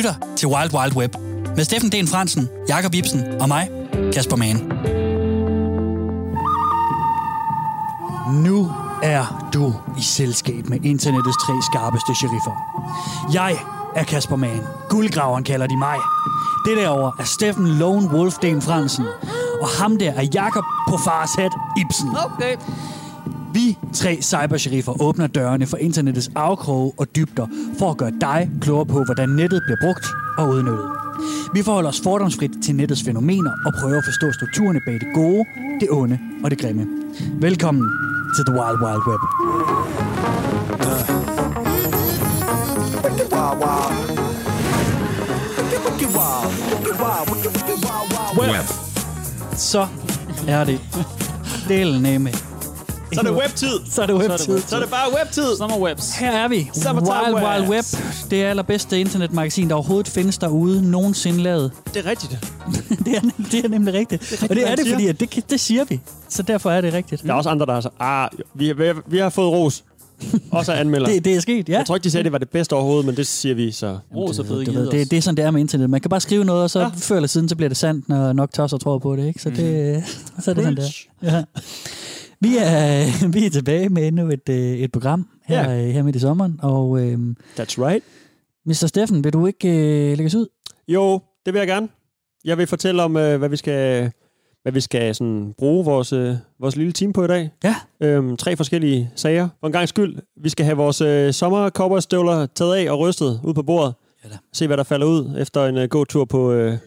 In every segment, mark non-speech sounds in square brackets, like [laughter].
lytter til Wild Wild Web med Steffen Den Fransen, Jakob Ibsen og mig, Kasper Mann. Nu er du i selskab med internettets tre skarpeste sheriffer. Jeg er Kasper Mann. Guldgraveren kalder de mig. Det derovre er Steffen Lone Wolf Den Fransen. Og ham der er Jakob på fars hat Ibsen. Okay. Vi tre cybersheriffer åbner dørene for internettets afkroge og dybder for at gøre dig klogere på, hvordan nettet bliver brugt og udnyttet. Vi forholder os fordomsfrit til nettets fænomener og prøver at forstå strukturerne bag det gode, det onde og det grimme. Velkommen til The Wild Wild Web. Web. Så er det delene med. Så er det webtid. Så er det webtid. Så er det bare webtid. Summer Webs. Her er vi. Summertime Wild Wild Web. Det er allerbedste internetmagasin, der overhovedet findes derude. Nogensinde lavet. Det er rigtigt. [laughs] det, er, nem- det er nemlig rigtigt. Det er og det er det, siger. fordi at det, det siger vi. Så derfor er det rigtigt. Der er også andre, der har sagt, ah, vi, vi, vi har fået ros. Også anmelder. [laughs] Det, det er sket, ja. Jeg tror ikke, de sagde, at det var det bedste overhovedet, men det siger vi så. Ros og fede Du ved, det, det er sådan, det er med internet. Man kan bare skrive noget, og så ja. Før eller siden, så bliver det sandt, når nok tosser tror på det. Ikke? Så, det, [laughs] så er det sådan, der. Ja. Vi er, [laughs] vi er tilbage med endnu et, øh, et program her, Ja. øh, her midt i sommeren. Og øh, That's right. Mr. Steffen, vil du ikke øh, lægge os ud? Jo, det vil jeg gerne. Jeg vil fortælle om, øh, hvad vi skal, hvad vi skal sådan, bruge vores, øh, vores lille team på i dag. Ja. Øhm, tre forskellige sager. For en gang skyld, vi skal have vores øh, sommerkopperstøvler taget af og rystet ud på bordet. Ja da. Se, hvad der falder ud efter en øh, god tur på, øh,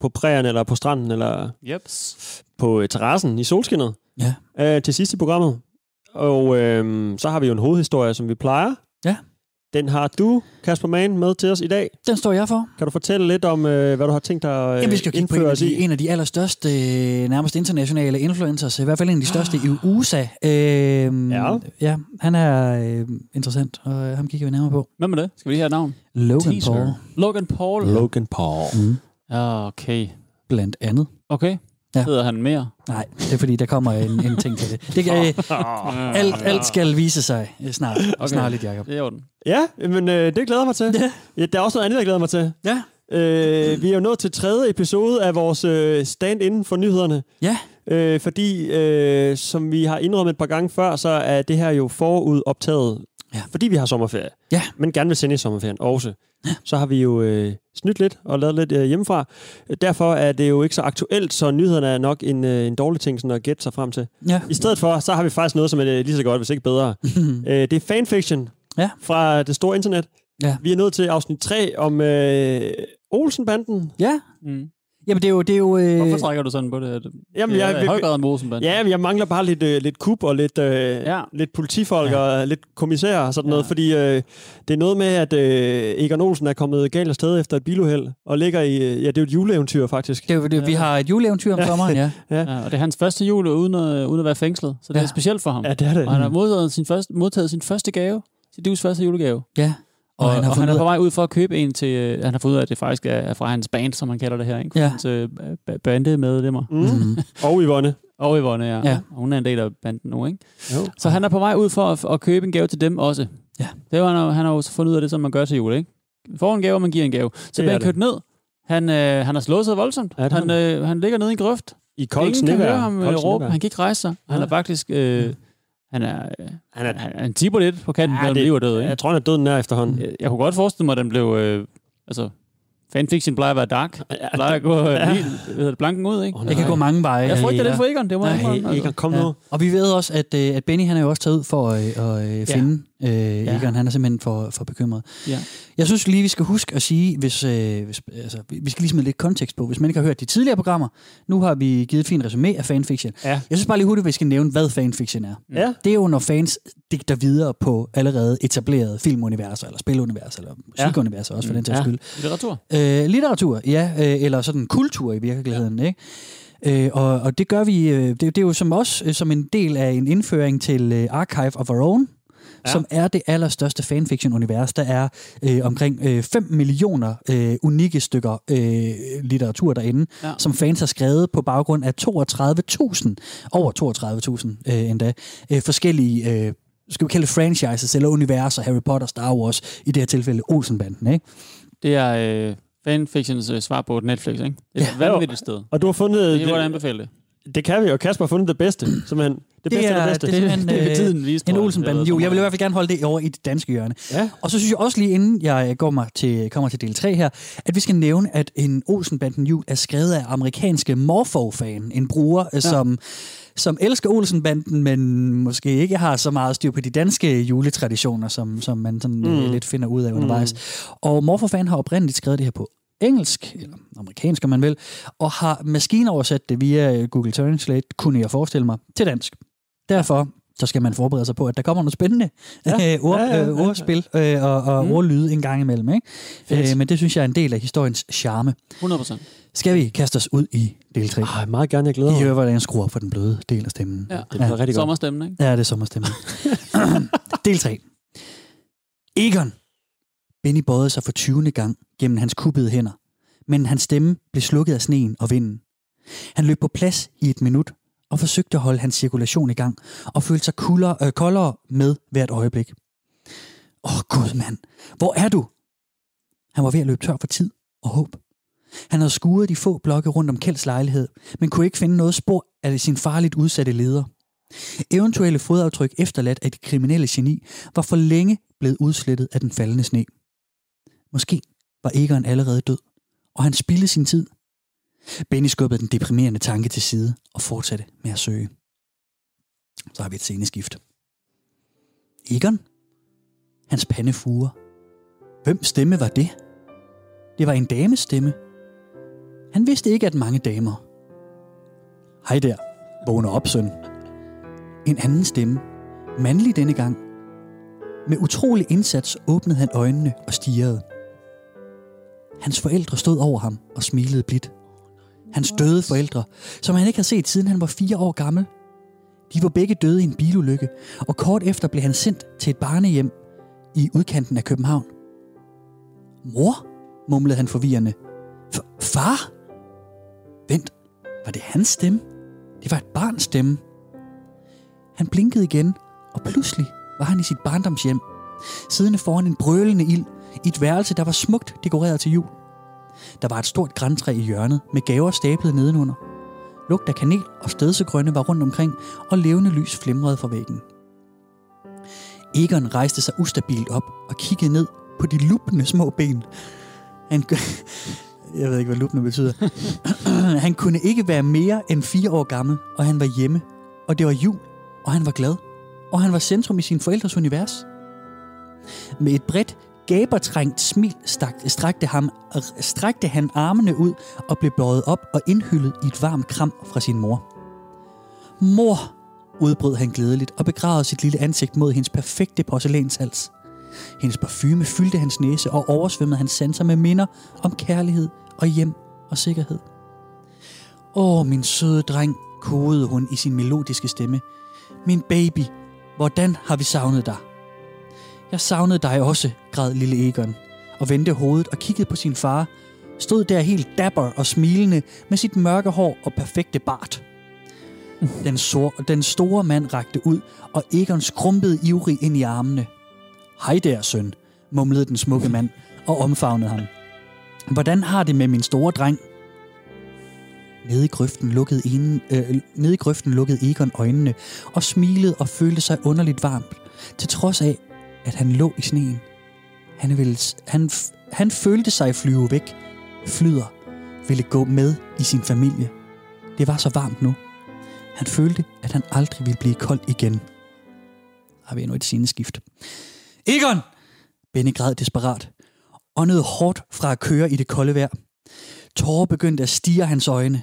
på prærien, eller på stranden, eller Jeps. på øh, terrassen i solskinnet. Ja. Øh, til sidst i programmet. Og øh, så har vi jo en hovedhistorie, som vi plejer. Ja. Den har du, Kasper Mann, med til os i dag. Den står jeg for. Kan du fortælle lidt om, øh, hvad du har tænkt dig at øh, Jamen, vi skal jo kigge på en indføre af, de, i? en af de allerstørste, øh, nærmest internationale influencers. I hvert fald en af de største i USA. Øh, Ja. ja. Han er øh, interessant, og øh, ham kigger vi nærmere på. Hvem er det? Skal vi lige have et navn? Logan Teaser. Paul, Logan Paul. Logan Paul. mm. Ja, okay. blandt andet. Okay. Ja. Hedder han mere? Nej, det er fordi, der kommer en, en ting til det. det kan, øh, [laughs] alt, alt skal vise sig snart. Okay. Snarligt, Jacob. Det er orden. Ja, men øh, det glæder jeg mig til. Ja. Ja, der er også noget andet, jeg glæder mig til. Ja. Øh, vi er jo nået til tredje episode af vores øh, stand-in for nyhederne. Ja. Øh, fordi, øh, som vi har indrømmet et par gange før, så er det her jo forudoptaget, Ja. fordi vi har sommerferie. Ja. Men gerne vil sende i sommerferien også. Så har vi jo øh, snydt lidt og lavet lidt øh, hjemmefra. Derfor er det jo ikke så aktuelt, så nyhederne er nok en, øh, en dårlig ting sådan at gætte sig frem til. Ja. I stedet for, så har vi faktisk noget, som er øh, lige så godt, hvis ikke bedre. [laughs] øh, det er fanfiction Ja. fra det store internet. Ja. Vi er nået til afsnit 3 om øh, Olsenbanden. ja. Mm. Jamen, det er jo... Det er jo øh, Hvorfor trækker du sådan på det? Jamen, ja, jeg, i høj grad om Rosenband. Ja, men jeg mangler bare lidt, øh, lidt kub og lidt, øh, Ja. lidt politifolk Ja. ja. og lidt kommissærer og sådan Ja. noget, fordi øh, det er noget med, at øh, Egon Olsen er kommet galt afsted efter et biluheld og ligger i, øh, ja, det er jo et juleeventyr faktisk. det er, jo- det, vi har et juleeventyr om sommeren, [laughs] ja. Ja, og det er hans første jul uden at, uden at være fængslet, så det Ja. er specielt for ham. Ja, det er det. Og han har modtaget sin første, modtaget sin første gave, sin livs første julegave. ja. Og, og, han, og han er på vej ud for at købe en til... øh, Han har fundet ud af, at det faktisk er, fra hans band, som han kalder det her. Ikke? Fra Ja. Hans øh, ba- bandemedlemmer. Mm. Mhm. [laughs] Og Yvonne. Og Yvonne, ja. Ja. Og hun er en del af banden nu, ikke? Jo. Så han er på vej ud for at, at købe en gave til dem også. Ja. Det var, han, har- han har jo så fundet ud af det, som man gør til jul, ikke? Får en gave, og man giver en gave. Så bliver er han kørt ned. Han, øh, han har slået sig voldsomt. Han, har øh, han ligger nede i en grøft. I koldt Ingen kan høre ham øh, råbe. Han kan ikke rejse sig. Han Ja. er faktisk... Øh, han er, øh, Han er, han, han tipper lidt på kanten Ja, mellem det- liv og død, ikke? jeg tror, han er død nær efterhånden. Jeg, jeg kunne godt forestille mig, at den blev... Øh, altså, fanfiction plejer at være dark. Plejer at gå øh, Ja. lige, hvad hedder det, blanken ud, ikke? Åh, Det kan gå mange veje. Jeg frygter ja. lidt for Egon, det må jeg Nej, altså. Egon, kom Ja. nu. Og vi ved også, at, øh, at Benny han er jo også taget ud for at, at øh, finde øh, Egon. Han er simpelthen for, for bekymret. Ja. Jeg synes lige, vi skal huske at sige, hvis, øh, hvis, altså, vi skal lige smide lidt kontekst på, hvis man ikke har hørt de tidligere programmer. Nu har vi givet et fint resume af fanfiction. Ja. Jeg synes bare lige hurtigt, at vi skal nævne, hvad fanfiction er. Ja. Det er jo, når fans digter videre på allerede etablerede filmuniverser, eller spiluniverser, eller musikuniverser også for den sags Ja. skyld. Litteratur. Øh, litteratur, ja, øh, eller sådan kultur i virkeligheden, ikke? Øh, og, og det gør vi, øh, det, det er jo som også øh, som en del af en indføring til øh, Archive of Our Own, ja. som er det allerstørste fanfiction-univers. Der er øh, omkring øh, 5 millioner øh, unikke stykker øh, litteratur derinde, ja. Som fans har skrevet på baggrund af 32.000, over 32.000 øh, endda, øh, forskellige... Øh, skal vi kalde det franchises eller universer, Harry Potter, Star Wars, i det her tilfælde Olsenbanden, ikke? Det er øh, fanfictions øh, svar på Netflix, ikke? Det er Ja. et vanvittigt sted. Og du har fundet... Det jeg anbefale det. det kan vi, og Kasper har fundet det bedste. Simpelthen. Det bedste er- det bedste. det er simpelthen, [laughs] øh, tiden vise, En. Olsenbanden jul. Jeg vil i hvert fald gerne holde det over i det danske hjørne. Ja. Og så synes jeg også lige inden jeg går mig til, kommer til del 3 her, at vi skal nævne, at en Olsenbanden jul er skrevet af amerikanske Morpho-fan. En bruger, ja. som, som elsker Olsenbanden, men måske ikke har så meget styr på de danske juletraditioner, som, som man sådan mm. Mm. lidt finder ud af undervejs. Og Morpho-fan har oprindeligt skrevet det her på engelsk, eller amerikansk, om man vil, og har maskinoversat det via Google Translate, kunne jeg forestille mig, til dansk. Derfor så skal man forberede sig på, at der kommer noget spændende Ja. ja. ord, Ja, ja, ja, ja, ja, øh, ja. ordspil øh, og, og Mm. ordlyde en gang imellem. Ikke? Øh, men det synes jeg er en del af historiens charme. 100%. Skal vi kaste os ud i del 3? Ej, meget gerne, jeg glæder I mig. hører, hvordan jeg skruer for den bløde del af stemmen. Ja. Det bliver rigtig godt. Sommerstemmen, ikke? Ja, det er sommerstemmen. [laughs] del 3. Egon. Benny bøjede sig for 20. gang gennem hans kuppede hænder, men hans stemme blev slukket af sneen og vinden. Han løb på plads i et minut og forsøgte at holde hans cirkulation i gang og følte sig kuldere, øh, koldere med hvert øjeblik. Åh, oh, gud mand. Hvor er du? Han var ved at løbe tør for tid og håb. Han havde skuret de få blokke rundt om Kjelds lejlighed, men kunne ikke finde noget spor af sin farligt udsatte leder. Eventuelle fodaftryk efterladt af det kriminelle geni var for længe blevet udslettet af den faldende sne. Måske var Egon allerede død, og han spildte sin tid. Benny skubbede den deprimerende tanke til side og fortsatte med at søge. Så har vi et sceneskift. Egon? Hans pande fuger. Hvem stemme var det? Det var en dames stemme. Han vidste ikke, at mange damer. Hej der. Vågner op, søn. En anden stemme. Mandlig denne gang. Med utrolig indsats åbnede han øjnene og stirrede. Hans forældre stod over ham og smilede blidt. Hans døde forældre, som han ikke havde set siden han var fire år gammel. De var begge døde i en bilulykke, og kort efter blev han sendt til et barnehjem i udkanten af København. Mor, mumlede han forvirrende. F- far? Vent, var det hans stemme? Det var et barns stemme. Han blinkede igen, og pludselig var han i sit barndomshjem, siddende foran en brølende ild i et værelse, der var smukt dekoreret til jul. Der var et stort græntræ i hjørnet med gaver stablet nedenunder. Lugt af kanel og stedsegrønne var rundt omkring, og levende lys flimrede fra væggen. Egon rejste sig ustabilt op og kiggede ned på de lupende små ben. Han, [laughs] jeg ved ikke, hvad lupende betyder. [clears throat] han kunne ikke være mere end fire år gammel, og han var hjemme. Og det var jul, og han var glad. Og han var centrum i sin forældres univers. Med et bredt, gabertrængt smil stak, strakte, ham, strakte han armene ud og blev bøjet op og indhyllet i et varmt kram fra sin mor. Mor, udbrød han glædeligt og begravede sit lille ansigt mod hendes perfekte porcelænshals. Hendes parfume fyldte hans næse og oversvømmede hans sanser med minder om kærlighed og hjem og sikkerhed. Åh, min søde dreng, kodede hun i sin melodiske stemme. Min baby, hvordan har vi savnet dig? Jeg savnede dig også, græd lille Egon, og vendte hovedet og kiggede på sin far, stod der helt dapper og smilende med sit mørke hår og perfekte bart. Den, sor- den store mand rakte ud, og Egon skrumpede ivrig ind i armene. Hej der, søn, mumlede den smukke mand og omfavnede ham. Hvordan har det med min store dreng? Nede i grøften lukkede, inden, øh, nede i grøften lukkede Egon øjnene og smilede og følte sig underligt varmt, til trods af, at han lå i sneen. Han, ville, han, han følte sig flyve væk. Flyder ville gå med i sin familie. Det var så varmt nu. Han følte, at han aldrig ville blive kold igen. Har vi endnu et sceneskift. Egon! Benny græd desperat. Åndede hårdt fra at køre i det kolde vejr. Tårer begyndte at stige hans øjne.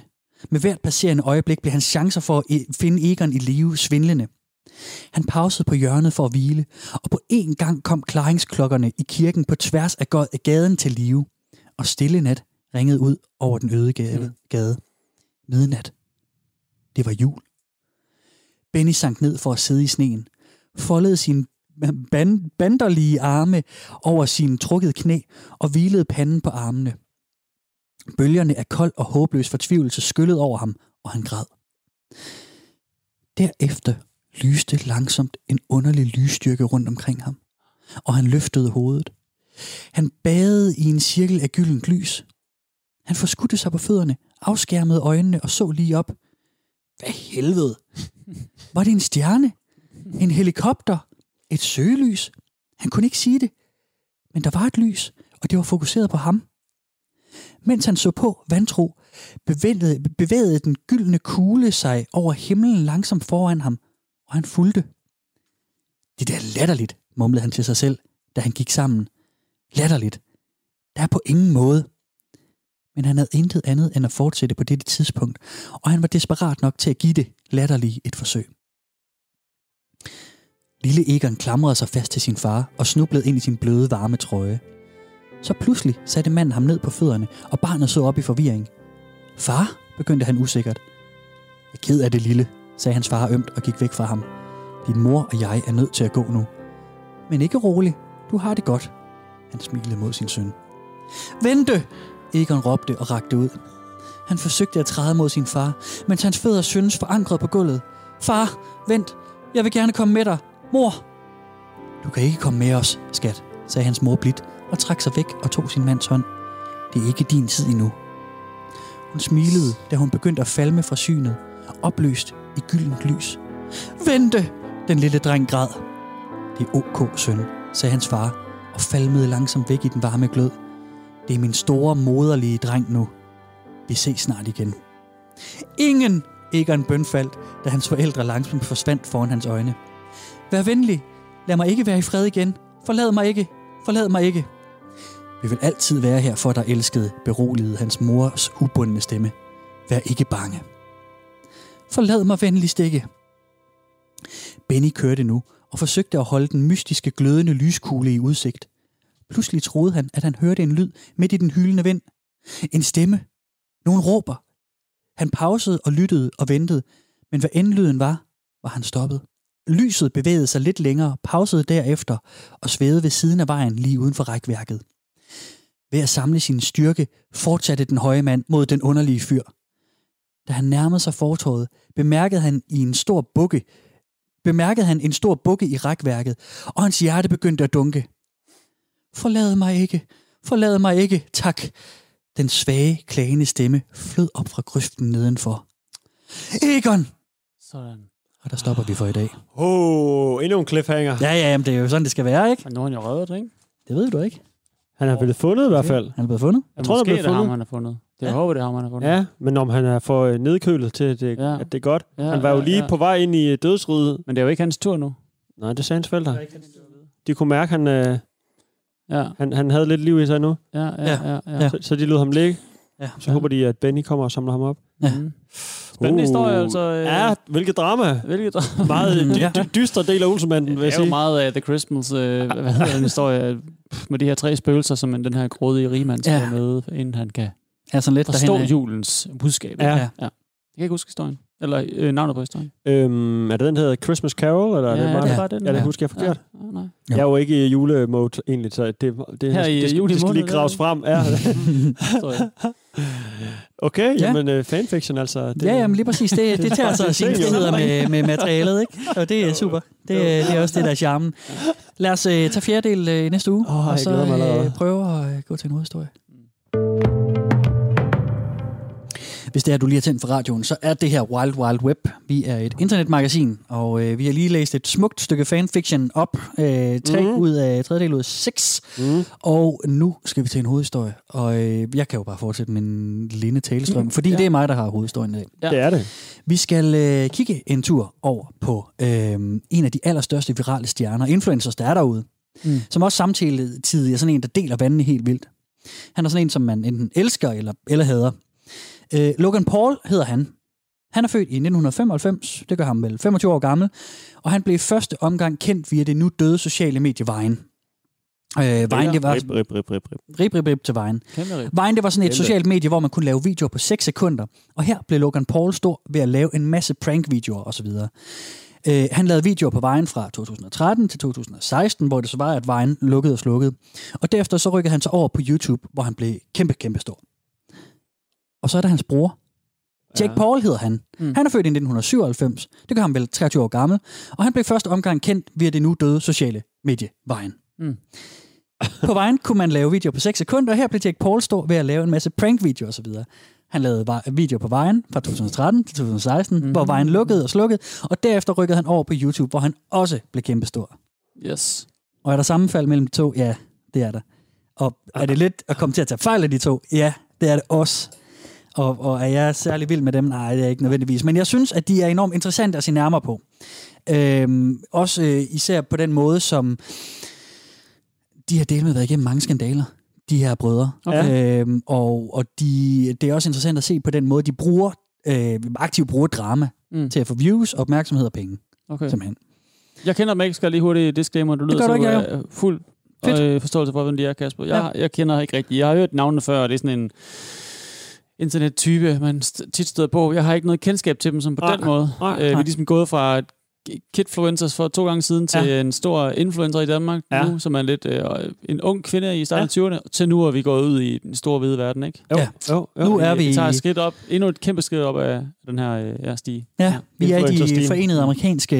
Med hvert passerende øjeblik blev hans chancer for at finde Egon i live svindlende. Han pausede på hjørnet for at hvile, og på én gang kom klaringsklokkerne i kirken på tværs af ga- gaden til live, og stille nat ringede ud over den øde gade. gade. Midnat. Det var jul. Benny sank ned for at sidde i sneen, foldede sine ban- banderlige arme over sine trukkede knæ og hvilede panden på armene. Bølgerne af kold og håbløs fortvivlelse skyllede over ham, og han græd. Derefter lyste langsomt en underlig lysstyrke rundt omkring ham, og han løftede hovedet. Han badede i en cirkel af gyldent lys. Han forskudte sig på fødderne, afskærmede øjnene og så lige op. Hvad helvede? Var det en stjerne? En helikopter? Et søgelys? Han kunne ikke sige det. Men der var et lys, og det var fokuseret på ham. Mens han så på vantro, bevægede, bevægede den gyldne kugle sig over himlen langsomt foran ham, og han fulgte. Det der latterligt, mumlede han til sig selv, da han gik sammen. Latterligt. Der er på ingen måde. Men han havde intet andet end at fortsætte på dette tidspunkt, og han var desperat nok til at give det latterlige et forsøg. Lille Egon klamrede sig fast til sin far og snublede ind i sin bløde varme trøje. Så pludselig satte manden ham ned på fødderne, og barnet så op i forvirring. Far, begyndte han usikkert. Jeg er ked af det, lille, sagde hans far ømt og gik væk fra ham. Din mor og jeg er nødt til at gå nu. Men ikke rolig. Du har det godt. Han smilede mod sin søn. Vente! Egon råbte og rakte ud. Han forsøgte at træde mod sin far, mens hans fødder syntes forankret på gulvet. Far, vent! Jeg vil gerne komme med dig. Mor! Du kan ikke komme med os, skat, sagde hans mor blidt og trak sig væk og tog sin mands hånd. Det er ikke din tid endnu. Hun smilede, da hun begyndte at falme fra synet, opløst i gyldent lys. Vente! Den lille dreng græd. Det er ok, søn, sagde hans far, og falmede langsomt væk i den varme glød. Det er min store, moderlige dreng nu. Vi ses snart igen. Ingen! Egon bønfaldt, da hans forældre langsomt forsvandt foran hans øjne. Vær venlig. Lad mig ikke være i fred igen. Forlad mig ikke. Forlad mig ikke. Vi vil altid være her for dig, elskede, beroligede hans mors ubundne stemme. Vær ikke bange. Forlad mig venligst ikke. Benny kørte nu og forsøgte at holde den mystiske glødende lyskugle i udsigt. Pludselig troede han, at han hørte en lyd midt i den hylende vind. En stemme. Nogen råber. Han pausede og lyttede og ventede, men hvad end lyden var, var han stoppet. Lyset bevægede sig lidt længere, pausede derefter og svævede ved siden af vejen lige uden for rækværket. Ved at samle sin styrke fortsatte den høje mand mod den underlige fyr. Da han nærmede sig fortorvet, bemærkede han i en stor bukke, bemærkede han en stor bukke i rækværket, og hans hjerte begyndte at dunke. Forlad mig ikke, forlad mig ikke, tak. Den svage, klagende stemme flød op fra grøften nedenfor. Egon! Sådan. Og der stopper vi for i dag. Oh, endnu en cliffhanger. Ja, ja, men det er jo sådan, det skal være, ikke? Men nu er han jo reddet, ikke? Det ved du ikke. Han er blevet fundet i hvert fald. Han er blevet fundet. Jeg tror, Måske blev det er ham, fundet. han har fundet. Det Ja. jeg håber, det er ham, han har fundet. Ja, men om han er for øh, nedkølet til, at det, Ja. at det er godt. Ja, Han var jo ja, lige ja. på vej ind i øh, dødsriget. Men det er jo ikke hans tur nu. Nej, det sagde hans forældre. De kunne mærke, at han, øh, Ja, han, han havde lidt liv i sig nu. ja, ja, Ja. ja. ja. Ja. Så, så de lod ham ligge. Ja. Så håber de, at Benny kommer og samler ham op. Ja. Mm. Spændende historie, altså. øh, Ja, hvilket drama. Hvilket [laughs] Meget øh, dy- Ja. dy- dyster del af Olsenbanden, vil jeg det er jo sige. meget af The Christmas, øh, hvad hedder den historie, med de her tre spøgelser, som den her grådige rigmand skal Ja. ja. med, inden han kan Ja, sådan lidt forstå derhen af. julens budskab. Ja. ja. Jeg kan ikke huske historien. Eller øh, navnet på historien. Øhm, er det den, der hedder Christmas Carol? Eller er ja, det er bare det Ja. bare den? Ja, det ja. husker jeg forkert. Ja, ja, nej. Jeg er jo ikke i julemode egentlig, så det, det, det, Her i det, skal, juli det skal lige graves frem. Ja. [laughs] Okay, Ja. jamen uh, fanfiction altså. Det, Ja, jamen lige præcis. Det, det tager [laughs] altså Det sine friheder med, med materialet, ikke? [laughs] Og det er super. Det, det er også det, der er charmen. Lad os uh, tage fjerdedel uh, i næste uge, Åh, og så uh, prøve at uh, gå til en hovedhistorie. Hvis det er, du lige har tændt for radioen, så er det her Wild Wild Web. Vi er et internetmagasin, og øh, vi har lige læst et smukt stykke fanfiction op. Øh, tre mm. ud af tredjedel ud af seks. Mm. Og nu skal vi til en hovedhistorie. Og øh, jeg kan jo bare fortsætte med en linde talestrøm, fordi Ja. det er mig, der har hovedhistorien i dag. Ja. Det er det. Vi skal øh, kigge en tur over på øh, en af de allerstørste virale stjerner, influencers, der er derude, Mm. mm. som også samtidig er sådan en, der deler vandene helt vildt. Han er sådan en, som man enten elsker eller, eller hader. Øh, Logan Paul hedder han. Han er født i 1995, det gør ham vel 25 år gammel, og han blev første omgang kendt via det nu døde sociale medie Vine. Øh, Vine, det var Rip, rip, rip, rip, rip. rip, rip, til Vine. Vine, det var sådan et socialt medie, hvor man kunne lave videoer på 6 sekunder. Og her blev Logan Paul stor ved at lave en masse prank-videoer osv. Øh, han lavede videoer på Vine fra 2013 til 2016, hvor det så var, at Vine lukkede og slukkede. Og derefter så rykkede han sig over på YouTube, hvor han blev kæmpe, kæmpe stor. Og så er der hans bror. Jake Ja. Paul hedder han. Mm. Han er født i 1997. Det gør ham vel 23 år gammel. Og han blev første omgang kendt via det nu døde sociale medie Vine. Mm. [laughs] På Vine kunne man lave videoer på 6 sekunder, og her blev Jake Paul stor ved at lave en masse prank-videoer osv. Han lavede vi- videoer på Vine fra 2013 til 2016, mm-hmm. hvor Vine lukkede og slukkede, og derefter rykkede han over på YouTube, hvor han også blev kæmpestor. Yes. Og er der sammenfald mellem de to? Ja, det er der. Og er det lidt at komme til at tage fejl af de to? Ja, det er det også. Og, og er jeg særlig vild med dem? Nej, det er jeg ikke nødvendigvis. Men jeg synes, at de er enormt interessante at se nærmere på. Øhm, også øh, især på den måde, som de har delt med været igennem mange skandaler, de her brødre. Okay. Øhm, og og de, det er også interessant at se på den måde, de bruger øh, aktivt bruger drama Mm. til at få views, opmærksomhed og penge, Okay. simpelthen. Jeg kender dem ikke, skal jeg lige hurtigt disclaimer. Du lyder gør du så ikke, øh, fuld Fedt. øh, forståelse for, hvem de er, Kasper. Jeg, jeg kender ikke rigtigt. Jeg har hørt navnene før, og det er sådan en internettype, man tit støder på. Jeg har ikke noget kendskab til dem som på Nej, den måde. nej, øh, vi er nej. ligesom gået fra kidfluencers for to gange siden til Ja. en stor influencer i Danmark Ja. nu, som er lidt øh, en ung kvinde i starten af 20'erne, til nu er vi gået ud i den store hvide verden, ikke? Jo, Ja. jo, jo. Nu er vi- Vi tager et skridt op, endnu et kæmpe skridt op af den her øh, ja, stige. Ja, vi er i de forenede amerikanske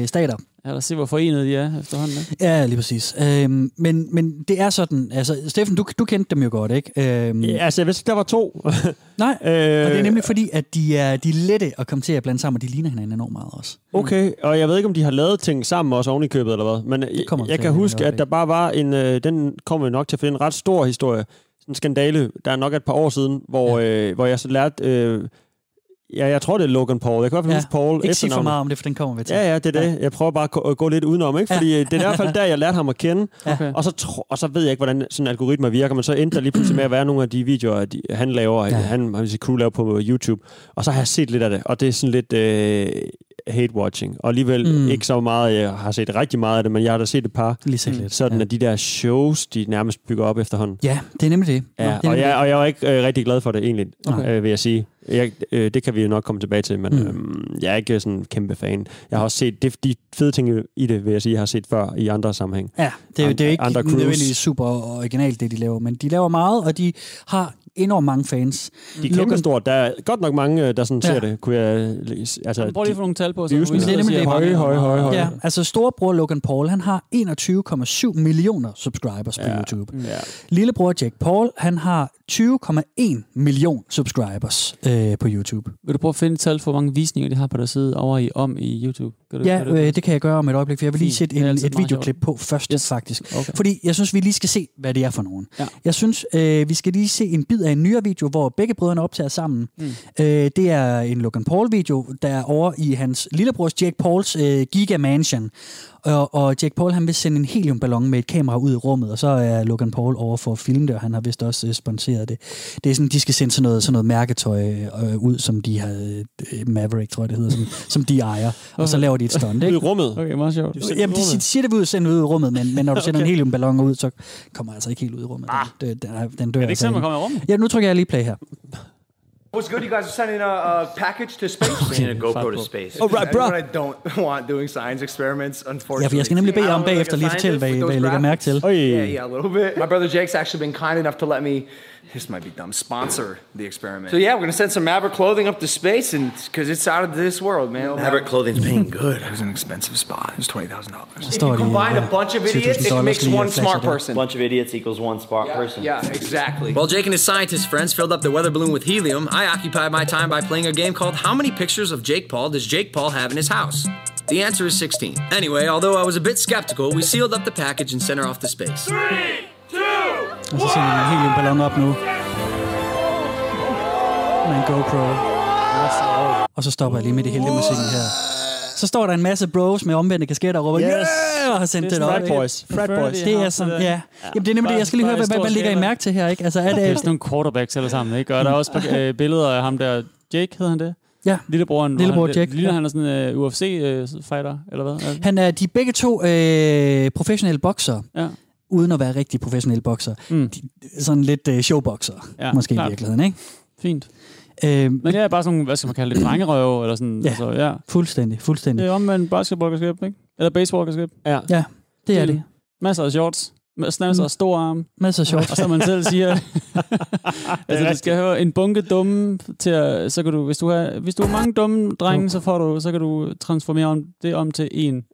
øh, stater. Ja, os se, hvor forenet de er efterhånden. Ikke? Ja, lige præcis. Øhm, men, men det er sådan, altså, Steffen, du, du kendte dem jo godt, ikke? Øhm, Ja, altså, jeg vidste, der var to. [laughs] Nej, øh, og det er nemlig fordi, at de er, de er lette at komme til at blande sammen, og de ligner hinanden enormt meget også. Okay, og jeg ved ikke, om de har lavet ting sammen også oven i købet, eller hvad. Men jeg, kommer jeg til kan huske, at der bare var en... Øh, den kommer nok til at finde en ret stor historie. En skandale, der er nok et par år siden, hvor, ja. øh, hvor jeg så lærte... Øh, ja, jeg tror, det er Logan Paul. Jeg kan i hvert fald Ja, huske Paul Ikke sige for meget om det, for den kommer vi til. Ja, ja, det er det. Jeg prøver bare at gå, gå lidt udenom, ikke? Fordi ja. det er i hvert fald der, jeg lærte ham at kende. Okay. Og så, tro, og så ved jeg ikke, hvordan sådan algoritmer virker, men så endte der lige pludselig med at være nogle af de videoer, de, han laver, ja. Ja. han sit crew laver på YouTube. Og så har jeg set lidt af det, og det er sådan lidt øh, hate-watching. Og alligevel Mm. ikke så meget, jeg har set rigtig meget af det, men jeg har da set et par. Lige set lidt. Sådan ja. at de der shows, de nærmest bygger op efterhånden. ja, det er nemlig det. Ja, det er og, nemlig jeg, og jeg var ikke øh, rigtig glad for det egentlig, okay. øh, vil jeg sige. Jeg, øh, det kan vi jo nok komme tilbage til, men Mm. øhm, jeg er ikke sådan en kæmpe fan. Jeg har også set det, de fede ting i det, vil jeg sige, jeg har set før i andre sammenhæng. Ja, det, er- det er ikke Andre nødvendigvis super originalt, det de laver, men de laver meget, og de har enormt mange fans. De er kæmpe store. Der er godt nok mange, øh, der sådan ser Ja. det. Kunne jeg, altså, Prøv lige at få nogle tal på. Så vi er nemlig det. Høje, høje, høje, høje. Ja, altså storebror Logan Paul, han har 21,7 millioner subscribers på Ja. YouTube. Ja. Lillebror Jake Paul, han har 20,1 million subscribers øh, Øh, på YouTube. Vil du prøve at finde et tal for, hvor mange visninger de har på deres side over i om i YouTube? Kan du, Ja, kan du? øh, det kan jeg gøre om et øjeblik, for jeg vil lige sætte Det en, altid et videoklip på først, Yes. faktisk. Okay. Fordi jeg synes, vi lige skal se, hvad det er for nogen. Ja. Jeg synes, øh, vi skal lige se en bid af en nyere video, hvor begge brødrene optager sammen. Mm. Øh, det er en Logan Paul-video, der er over i hans lillebrors Jake Pauls øh, Giga Mansion. Og, og Jake Paul, han vil sende en heliumballon med et kamera ud i rummet, og så er Logan Paul over for at filme det, og han har vist også øh, sponsoreret det. Det er sådan, de skal sende sådan noget, sådan noget mærketøj øh, ud, som de har, øh, Maverick, tror jeg det hedder, som, som de ejer. Og så Okay. laver de et stunt, Ude i ikke? rummet. Okay, meget sjovt. Jamen, de ud i siger, de siger det ud, sender ud i rummet, men, men når du [laughs] sender Okay. en heliumballon ud, så kommer altså ikke helt ud i rummet. Den, den, den, den dør Er det ikke altså sådan, man kommer i rummet? Ja, nu trykker jeg lige play her. What's good? You guys are sending a, a package to space? Sending a GoPro to space. Oh, right, bro. I don't [laughs] want doing science experiments, unfortunately. Ja, for jeg skal nemlig bede jer om I bagefter lige fortælle, hvad, hvad I lægger mærke til. Oj. Yeah, yeah, a little bit. My brother Jake's actually been kind enough to let me. This might be dumb. Sponsor the experiment. So yeah, we're gonna send some Maverick clothing up to space, and because it's out of this world, man. Maverick clothing's [laughs] paying good. It was an expensive spot. It was twenty thousand dollars. If you combine a bunch of idiots, it makes one smart person. A bunch of idiots equals one smart person. Yeah, exactly. While Jake and his scientist friends filled up the weather balloon with helium, I occupied my time by playing a game called How Many Pictures of Jake Paul Does Jake Paul Have in His House? The answer is 16. Anyway, although I was a bit skeptical, we sealed up the package and sent her off to space. Og så sender jeg en heliumballon op nu. Med en GoPro. Og så stopper jeg lige med det hele musikken her. Så står der en masse bros med omvendte kasketter og råber, Yes! yeah! Og har sendt Det det, er op. Frat boys. Frat boys. Det er sådan, ja. Jamen, det er nemlig det. Jeg skal lige høre, hvad, hvad, hvad ligger I mærke til her, ikke? Altså, er Det er det... sådan nogle quarterbacks alle sammen, ikke? Og der er også [laughs] øh, billeder af ham der, Jake hedder han det? Ja, Lillebroren. Lillebror han, Jake, Ligner ja. han er sådan en uh, UFC-fighter, eller hvad? Er det? han er de er begge to øh, professionelle bokser, Ja. Uden at være rigtig professionelle bokser. Mm. De, sådan lidt øh, showbokser, Ja, måske klart. i virkeligheden, ikke? Fint. Øh, Men jeg er bare sådan hvad skal man kalde det, [clears throat] drengerøve, eller sådan. Ja. Altså, ja. fuldstændig, fuldstændig. Det er omvendt basketballkasket, ikke? Eller baseballkasket. Ja. Ja, det er det. Masser af shorts. Masser af store arme. Masser af sjovt. Og som man selv siger, [laughs] altså det skal have en bunke dumme til at, så kan du, hvis du har, hvis du har mange dumme drenge, så får du, så kan du transformere om, det om til en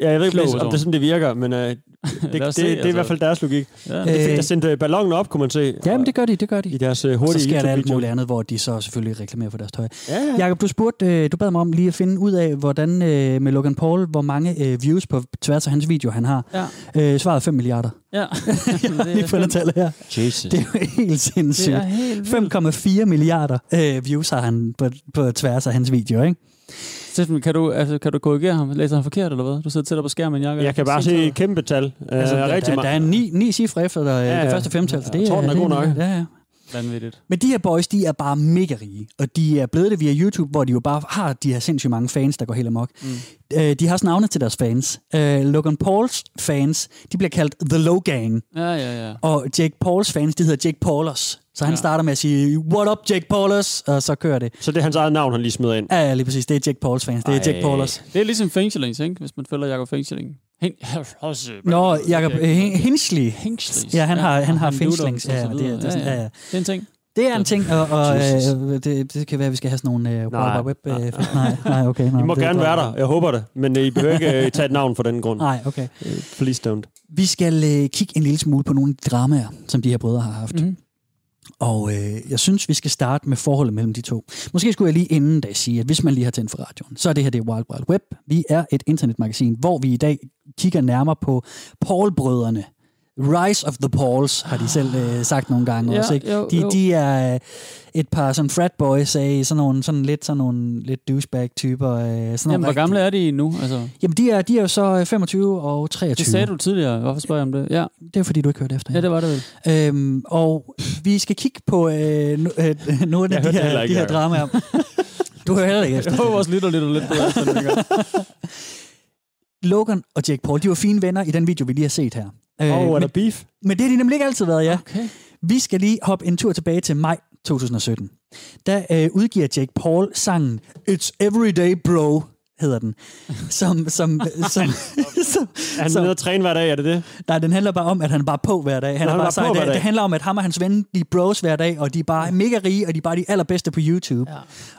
Ja, jeg ved ikke, om det er sådan, det virker, men øh, [laughs] det, det, det, det er i altså. hvert fald deres logik. Ja. Det er fedt, Øh, der sendte ballonen op, kunne man se. Jamen, det gør de, det gør de. I deres øh, Og så hurtige sker der alt muligt andet, hvor de så selvfølgelig reklamerer for deres tøj. Ja, ja. Jakob, du spurgte, øh, du bad mig om lige at finde ud af, hvordan øh, med Logan Paul, hvor mange øh, views på tværs af hans video han har. Ja. Øh, svaret er 5 milliarder. Ja. [laughs] Jeg lige fundet tallet her. Jesus. Det er jo helt sindssygt. er helt vildt. 5,4 milliarder øh, views har han på, på tværs af hans video, ikke? Steffen, kan du, altså, kan du korrigere ham? Læser han forkert, eller hvad? Du sidder tættere på skærmen, Jakob. Jeg kan bare se et kæmpe tal. Altså, Altså, der, rigtig der, der er ni, ni cifre efter der, ja, Ja, det ja. første femtal, så det Jeg tror, den er det god nok. Ja, ja. Vanvittigt. Men de her boys, de er bare mega rige, og de er blevet det via YouTube, hvor de jo bare har de her sindssygt mange fans, der går helt amok. Mm. Øh, de har også navne til deres fans. Øh, Logan Pauls fans, de bliver kaldt The Low Gang, Ja, ja, ja. og Jake Pauls fans, de hedder Jake Paulers. Så han Ja. starter med at sige, what up Jake Paulers, og så kører det. Så det er hans eget navn, han lige smider ind. Ja, ja, lige præcis, det er Jake Pauls fans, det er Jake Paulers. Det er ligesom Fængslings, ikke? Hvis man følger Jakob Fængsling. Hen... [laughs] Nå, Jacob Hin- Hinsley. Fængslings. Ja, han har, han har og Ja, det, er- det, sådan- ja, ja. Det er en ting. Det er en ting, og, og øh, det, det kan være, at vi skal have sådan nogle øh, Nej. Wild Web. Øh, nej, nej, okay. [laughs] Nej, I må det er gerne være der. Jeg håber det. Men øh, I behøver ikke øh, tage et navn for den grund. Nej, okay. Øh, Please don't. Vi skal øh, kigge en lille smule på nogle dramaer, som de her brødre har haft. Mhm. Og øh, jeg synes, vi skal starte med forholdet mellem de to. Måske skulle jeg lige inden da sige, at hvis man lige har tændt for radioen, så er det her det er Wild Wild Web. Vi er et internetmagasin, hvor vi i dag kigger nærmere på Paul-brødrene. Rise of the Pauls, har de selv øh, sagt nogle gange Ja, også. Ikke? jo, de, jo. de er øh, et par sådan frat boys af sådan nogle, sådan lidt, sådan nogle lidt douchebag-typer. Øh, sådan Jamen, nogle hvor gamle er de nu? Altså, Jamen, de er, de er jo så øh, 25 og 23. det sagde du tidligere. Hvorfor spørger jeg om det? Ja, Det er fordi, du ikke hørte efter. ja det var det vel. Øhm, og vi skal kigge på øh, øh, [laughs] nogle af de her, de her dramaer. [laughs] Du hører heller ikke efter. Jeg håber også lidt og lidt og lidt. det gør. Logan og Jake Paul, de var fine venner i den video, vi lige har set her. Øh, oh, er der men, beef? men det har de nemlig ikke altid været, ja. Okay. Vi skal lige hoppe en tur tilbage til maj 2017. Der øh, udgiver Jake Paul sangen It's Everyday Bro, hedder den. Som, som, [laughs] som, som, Er han som, nede og træne hver dag, er det det? Nej, den handler bare om, at han er bare på hver dag. Han Nå, er han er bare bare på hver Det, dag. det handler om, at ham og hans ven, de er bros hver dag, og de er bare mega rige, og de er bare de allerbedste på YouTube.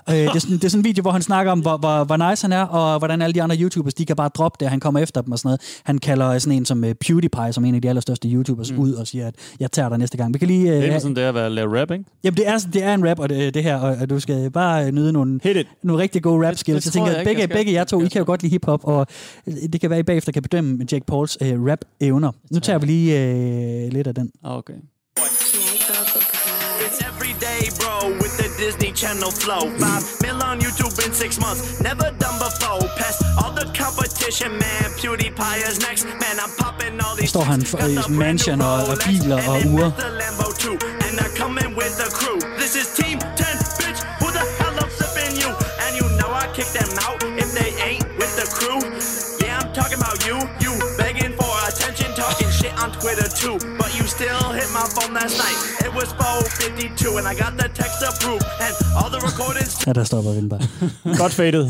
Ja. Øh, det, er sådan, det er sådan en video, hvor han snakker om, hvor, hvor, hvor nice han er, og hvordan alle de andre YouTubers, de kan bare droppe det, han kommer efter dem og sådan noget. Han kalder sådan en som uh, PewDiePie, som en af de allerstørste YouTubers, mm. ud og siger, at jeg tager dig næste gang. Vi kan lige... Uh, Det er sådan, det er at være lave rap, ikke? jamen, det er, det er en rap, og det, det her, og, og du skal bare øh, nyde nogle, nogle rigtig gode rap skills. det Jeg tror tænker, jeg at begge, skal. Begge jer to, I kan jo godt lide hiphop, og øh, det kan være, at I bagefter kan bedømme Jake Pauls uh, rap-evner. Nu tager vi lige uh, lidt af den. Ah, Okay. With the Disney Channel flow. Five mil on YouTube in six months, never done before. Past all the competition, man. PewDiePie is next, man. I'm popping all these. står han for- i mansion og- og biler og ure. And they're coming with the crew. This is Team on Twitter too. But you still hit my phone last night. It was 4:52, and I got the text approved, and all the recordings. Ja, der stopper vi bare. [laughs] Godt faded.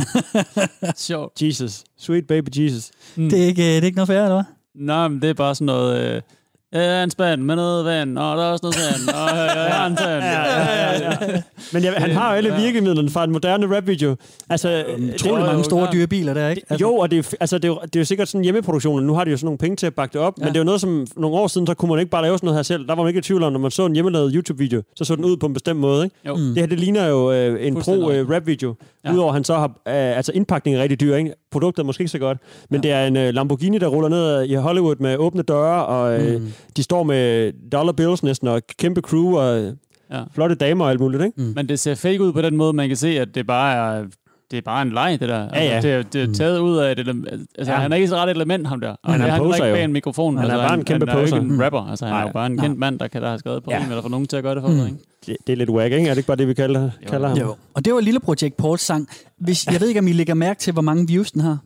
[laughs] Sjovt. Jesus. Sweet baby Jesus. Det er ikke, det er ikke noget færre, eller hvad? Nej, men det er bare sådan noget... Øh, jeg er en spand med noget vand, og der er også noget sand, og jeg har en. Ja, ja, ja, ja. Men ja, han har jo alle virkemidlerne fra en moderne rap-video. Altså, Utrolig jo, mange store dyre biler der, ikke? Altså, jo, og det er, altså, det, er jo, det er jo sikkert sådan en hjemmeproduktion, og nu har de jo sådan nogle penge til at bakke det op, ja. men det er jo noget, som nogle år siden, så kunne man ikke bare lave sådan noget her selv. Der var man ikke i tvivl om, når man så en hjemmelavet YouTube-video, så så den ud på en bestemt måde. Ikke? Jo. Mm. Det her, det ligner jo øh, en pro-rap-video. Ja. Ja. Udover at han så har, øh, altså indpakningen er rigtig dyr, ikke? Produktet er måske ikke så godt, men ja. det er en øh, Lamborghini, der ruller ned i Hollywood med åbne døre, og øh, Mm. De står med dollar bills næsten, og et kæmpe crew, og Ja. flotte damer og alt muligt, ikke? Men det ser fake ud på den måde, man kan se, at det bare er, det er bare en leg, det der. Ja, ja. Altså, det, er, det er taget ud af et element. Altså, Ja. han er ikke så ret et element, ham der. Og Han er det, en han poser ikke bag en mikrofon. Han er altså, bare en kæmpe han, han er ikke poser. en rapper. Altså, han er jo Nej. bare en Nej. kendt mand, der, kan, der har skrevet på Ja. eller få nogen til at gøre det for Mm. mm. ikke? Det, det er lidt wack, ikke? Er det ikke bare det, vi kalder, Jo. kalder ham? Jo. Og det var lillebror Jake Pauls sang. Hvis, jeg ved ikke, om I lægger mærke til, hvor mange views den har.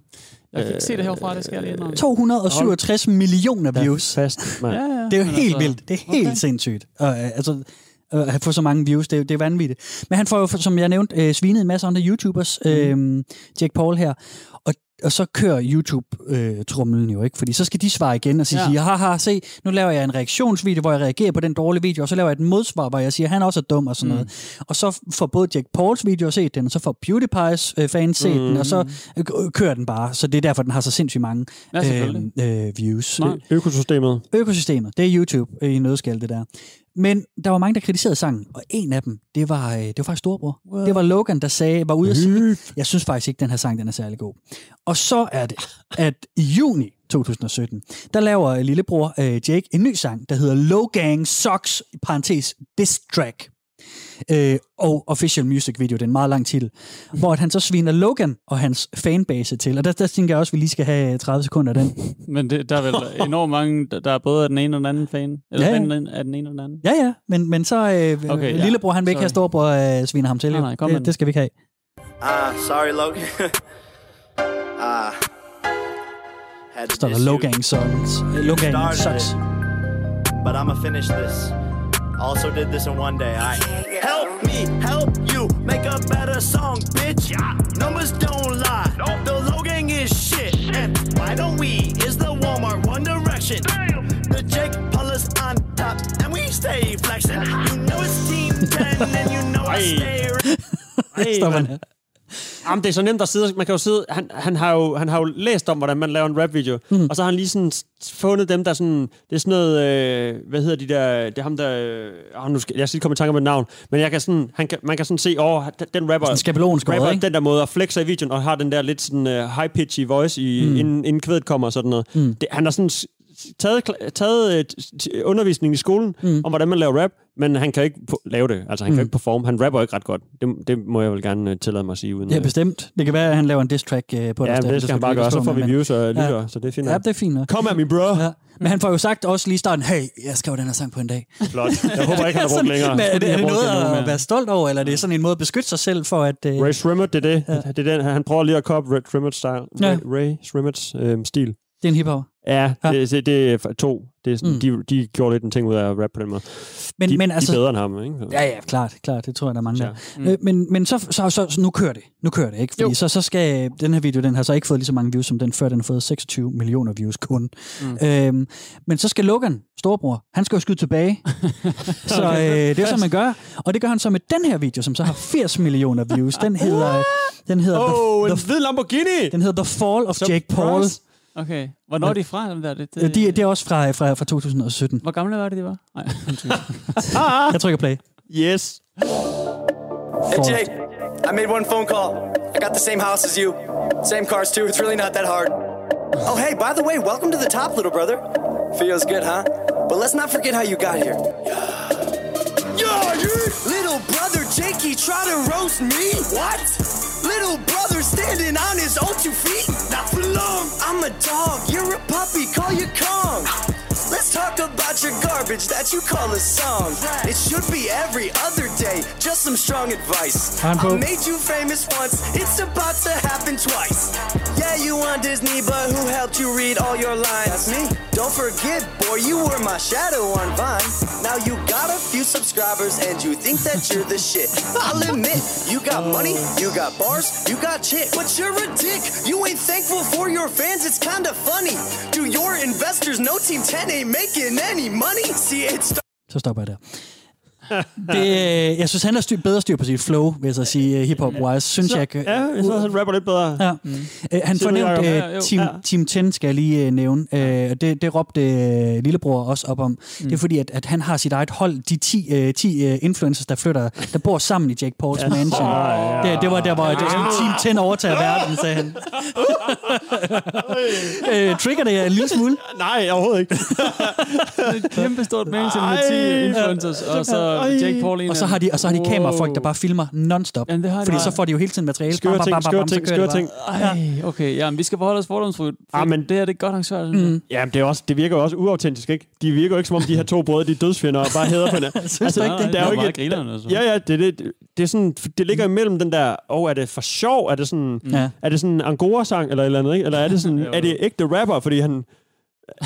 Jeg kan ikke se det herfra, det skal jeg lige indrømme. 267 millioner views. Fast. Ja, ja. Det er jo Men helt altså, vildt. Det er helt okay. sindssygt. Og, øh, altså, at få så mange views, det, er- det er vanvittigt. Men han får jo, som jeg nævnte, øh, svinet en masse andre YouTubers, øh, Jake Paul her. Og og så kører YouTube-trumlen jo, ikke? Fordi så skal de svare igen og sige, Ja. haha, se, nu laver jeg en reaktionsvideo, hvor jeg reagerer på den dårlige video, og så laver jeg et modsvar, hvor jeg siger, han også er dum og sådan mm. noget. Og så får både Jack Pauls video set den, og så får PewDiePie's øh, fans set mm. den, og så øh, kører den bare. Så det er derfor, den har så sindssygt mange Ja, øh, øh, views. Smart. Økosystemet. Økosystemet, det er YouTube øh, i nødskal, det der. Men der var mange, der kritiserede sangen, og en af dem, det var, øh, det var faktisk Storbror. Wow. Det var Logan, der sagde, var ude at sige, jeg synes faktisk ikke, den her sang den er særlig god. Og så er det, at i juni 2017, der laver øh, lillebror øh, Jake en ny sang, der hedder Logang Sucks, i parentes, diss track. Øh, og Official Music Video, det er en meget lang titel, hvor at han så sviner Logan og hans fanbase til. Og der, der tænker jeg også, at vi lige skal have 30 sekunder af den. [laughs] Men det, der er vel [laughs] enormt mange, der- er både af den ene og den anden fan. Eller Ja, ja, ja. af den ene og den anden. Ja, ja, men, men så øh, Okay, ja. lillebror, han vil ikke have storbror øh, sviner ham til. Nej, nej, kom med det, den. det skal vi ikke have. Ah, sorry, Logan. [laughs] Ah. had to Står der Logang Songs. Øh, started Sucks. it. But I'ma finish this. Also did this in one day. I help me help you make a better song, bitch. Numbers don't lie. The Logang is shit. And why don't we? Is the Walmart One Direction? The Jake Paul is on top, and we stay flexing. You know it's Team 10, and you know I Ej. stay. [laughs] Hey, man man. Jamen, det er så nemt at sidde. Man kan jo sidde... Han, han, har, jo, han har jo læst om, hvordan man laver en rap-video. Mm. Og så har han lige sådan fundet dem, der sådan... Det er sådan noget... Øh, hvad hedder de der... Det er ham, der... Øh, nu skal, jeg skal komme i tanke om et navn. Men jeg kan sådan, han kan, man kan sådan se, åh, den- rapper... Sådan skabelonskåret, rapper ikke? den der måde og flexer i videoen, og har den der lidt sådan uh, high-pitchy voice, i, mm. inden, inden kvædet kommer og sådan noget. Mm. Det, han har sådan taget, taget øh, undervisning i skolen mm. om, hvordan man laver rap, men han kan ikke lave det. Altså, han kan Mm. ikke performe. Han rapper ikke ret godt. Det, det må jeg vel gerne øh, tillade mig at sige. Uden, Ja, øh, bestemt. Det kan være, at han laver en diss track øh, på Ja, dig, men det skal han bare gøre. Så får vi views og lytter, Ja. så det er fint. Ja, det er fint. Kom her, min bro. Ja. Men han får jo sagt også lige i starten, hey, jeg skrev den her sang på en dag. Flot. Jeg håber ikke, han [laughs] har brugt længere. Men er det, er det noget det at med. være stolt over, eller er det sådan en måde at beskytte sig selv for, at... Øh, Ray Shrimmet, det er det. Ja. det er den, han prøver lige at koppe Ray Shrimmet style. Ja. Ray, Ray Shrimmets øhm, stil. det er en hiphop. Ja, det, det, det er to. Det er sådan, Mm. de, de gjorde lidt en ting ud af at rap på den måde. Men, de, men de altså, er bedre end ham, ikke? Ja, ja, klart, klart. Det tror jeg, der er mange, Ja. der. Mm. Øh, men men så, så, så, så, nu kører det. Nu kører det, ikke? Fordi Jo. så, så skal den her video, den har så ikke fået lige så mange views som den før. Den har fået 26 millioner views kun. Mm. Øhm, men så skal Logan, storbror, han skal jo skyde tilbage. [laughs] så øh, det er, som man gør. Og det gør han så med den her video, som så har 80 millioner views. Den hedder, den hedder, Oh, the, en the, hvid Lamborghini! den hedder The Fall of Jake Paul. Surprise. Okay. Hvornår er de fra, dem der? Det, Øh, De, det er også fra, fra, fra 2017. Hvor gamle var det, de var? Nej, undskyld. [laughs] Jeg trykker play. Yes. Hey Fall. Jake, I made one phone call. I got the same house as you. Same cars too. It's really not that hard. Oh hey, by the way, welcome to the top, little brother. Feels good, huh? But let's not forget how you got here. Yeah, yeah. Little brother Jakey try to roast me. What? Little brother standing on his own two feet. Not for long. I'm a dog. You're a puppy. Call you Kong. Let's talk about your garbage that you call a song. It should be every other day. Just some strong advice. Hand I på. made you famous once. It's about to happen twice. Yeah, you on Disney, but who helped you read all your lines? That's me. Don't forget, boy, you were my shadow on Vine. Now you got a few subscribers and you think that you're the shit. I'll admit, you got money, you got bars, you got chick, but you're a dick. You ain't thankful for your fans, it's kinda funny. Do your investors know Team 10 ain't making any money? See, it's Så stopper jeg der. Det, øh, jeg synes, han har styr, bedre styr på sit flow, vil jeg så sige, øh, hip-hop-wise. Synes Så, jeg, ja, jeg synes, han rapper lidt bedre. Ja. Mm. Øh, han får nævnt Jacob? øh, Ja, team, Ja. team 10, skal jeg lige øh, nævne. Øh, det, det råbte øh, lillebror også op om. Mm. Det er fordi, at, at han har sit eget hold, de 10, øh, 10 øh, influencers, der flytter, der bor sammen i Jake Pauls mansion. Det, det var der, hvor det, Team 10 overtager verden, sagde han. [laughs] øh, trigger det jer en lille smule? Nej, overhovedet ikke. Et kæmpe stort mansion med 10 Ej. influencers, og så Ej. Jake Paul en Og så har de, og så har de kamerafolk, der bare filmer non-stop. Jamen, det har de fordi bare. så får de jo hele tiden materiale. Skøre ting, skøre ting, skøre ting. Ej, okay. Jamen, vi skal forholde os fordomsfuldt. for Ah, men- det her det er godt arrangeret, synes jeg. Mm. Ja, men det, er også, det virker jo også uautentisk, ikke? De virker jo ikke, som om de her to brødre, de er dødsfjender og bare hedder på hinanden. [laughs] Du ikke det? der er jo ikke grineren, altså. Ja, ja, det, det, det, er sådan, det ligger imellem den der, åh, oh, er det for sjov? Er det sådan, Ja. er det sådan en Angora-sang eller et eller andet, ikke? Eller er det sådan, [laughs] er det ægte rapper? Fordi han,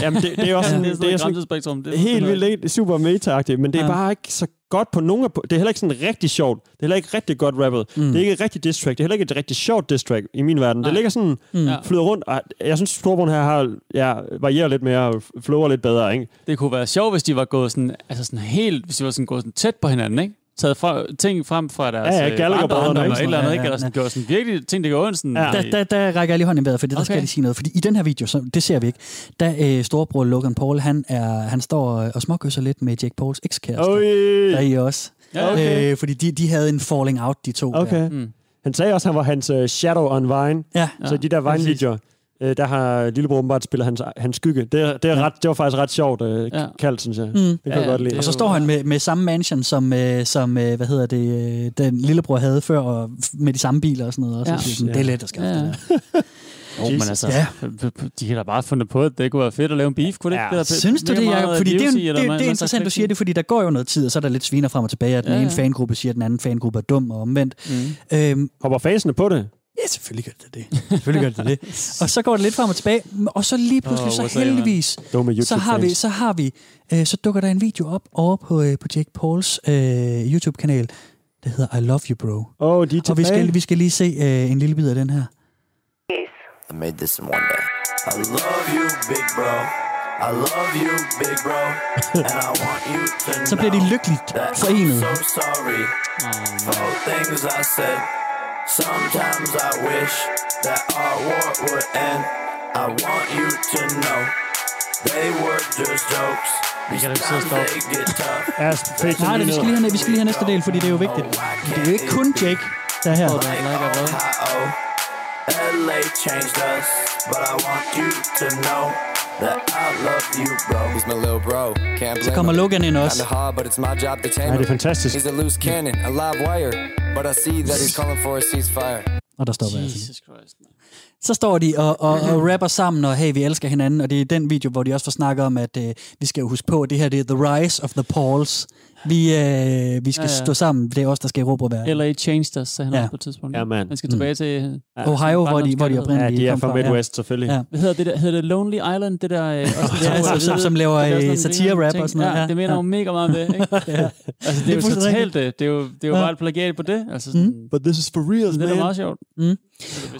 Jamen, det, det er også sådan, det er sådan det er et sådan grænsespektrum. Det er helt vildt ikke super meta men det er Ja. bare ikke så godt på nogen af... Det er heller ikke sådan rigtig sjovt. Det er heller ikke rigtig godt rappet. Mm. Det er ikke et rigtig diss track. Det er heller ikke et rigtig sjovt diss track i min verden. Nej. Det ligger sådan, Mm. Ja. flyder rundt. Og jeg synes, Storbrun her har, ja, varierer lidt mere og flower lidt bedre, ikke? Det kunne være sjovt, hvis de var gået sådan, altså sådan helt, hvis de var sådan gået sådan tæt på hinanden, ikke? Taget fra, ting frem fra deres Ja, ja, øh, barndom ikke? eller et eller andet, Ja, ikke? ja, Eller sådan, gjorde sådan virkelig ting, der gør ondt. Sådan, Ja. Der, der, der rækker jeg lige hånden i vejret, for det, der okay. skal jeg lige sige noget. Fordi i den her video, så, det ser vi ikke, der øh, storebror Logan Paul, han, er, han står og småkysser lidt med Jake Pauls ekskæreste. Oj. Der er I også. Ja, okay. Øh, fordi de, de havde en falling out, de to. Der. Okay. Mm. Han sagde også, at han var hans uh, shadow on Vine. Ja. Ja, så de der Vine-videoer, øh, der har lillebror åbenbart spillet hans, hans skygge. Det, er, det, er ret, det var faktisk ret sjovt øh, Ja. kaldt, synes jeg. Mm. Det kan Ja, jeg godt lide. Og så står han med, med samme mansion, som, øh, som øh, hvad hedder det, øh, den lillebror havde før, og med de samme biler og sådan noget. Også. Ja. Ja. Sådan, det er let at skaffe Ja. ja. det der. [laughs] Jo, men Jesus. altså, Ja. de har da bare fundet på, at det kunne være fedt at lave en beef, kunne det Ja. ikke? Det Synes du det, Jacob? Fordi det, er, juicy, det, det, det er interessant, du siger det, fordi der går jo noget tid, og så er der lidt sviner frem og tilbage, at den Ja, ja, ene ja. fangruppe siger, at den anden fangruppe er dum og omvendt. Mm. Øhm, Hopper fasene på det? Ja, selvfølgelig gør det det. Selvfølgelig gør det det. [laughs] Og så går det lidt frem og tilbage, og så lige pludselig, Åh, så heldigvis, så har vi, så har vi, øh, så dukker der en video op over på, øh, på Jake Pauls øh, YouTube-kanal, der hedder I Love You Bro. Åh, oh, de er Og vi skal, vi skal lige se øh, en lille bid af den her. I made this in one day. I love you, big bro. I love you, big bro. And I want you to [laughs] Så bliver de know lykkeligt that I'm forenet. so sorry for things I said. Sometimes I wish that our war would end. I want you to know they were just jokes. These kan da ikke sidde og stoppe. they get tough. [laughs] Ja, face Nej, det, vi, skal lige have, vi skal lige have næste del, fordi det er jo vigtigt. Det er jo ikke kun Jake, der er her. Ohio, LA changed us, but I want you to know that I love you, bro. He's my little bro. Can't Så kommer. Logan ind Kinda også. hard, but it's my job to tame Ja, det er fantastisk. He's a loose cannon, a live wire. But I see that he's calling for a ceasefire. Og der stopper jeg. altså. Jesus Christ, man. Så står de og, og, og rapper sammen, og hey, vi elsker hinanden, og det er den video, hvor de også får snakket om, at øh, vi skal jo huske på, at det her det er The Rise of the Pauls. Vi, øh, vi skal Ja, ja, ja. ja. stå sammen, det er os, der skal erobre verden. LA changed us, sagde han Ja. også på et tidspunkt. Ja, man. Han skal tilbage til... Ohio, hvor de, hvor de Ja, oprindeligt de er kom fra fra. Midwest, selvfølgelig. Ja. Hvad hedder det der? Hedder det Lonely Island? Det der... Øh, også, [laughs] det Ja, der som- som- som laver, øh, satire-rap og sådan noget, Ja, ja. det mener jo mega meget om det, ikke? [laughs] ja. Altså, det er, Det er jo totalt det. Det er jo, det er jo Ja. bare et plagiat på det. Altså, sådan, mm. But this is for real, det er meget sjovt.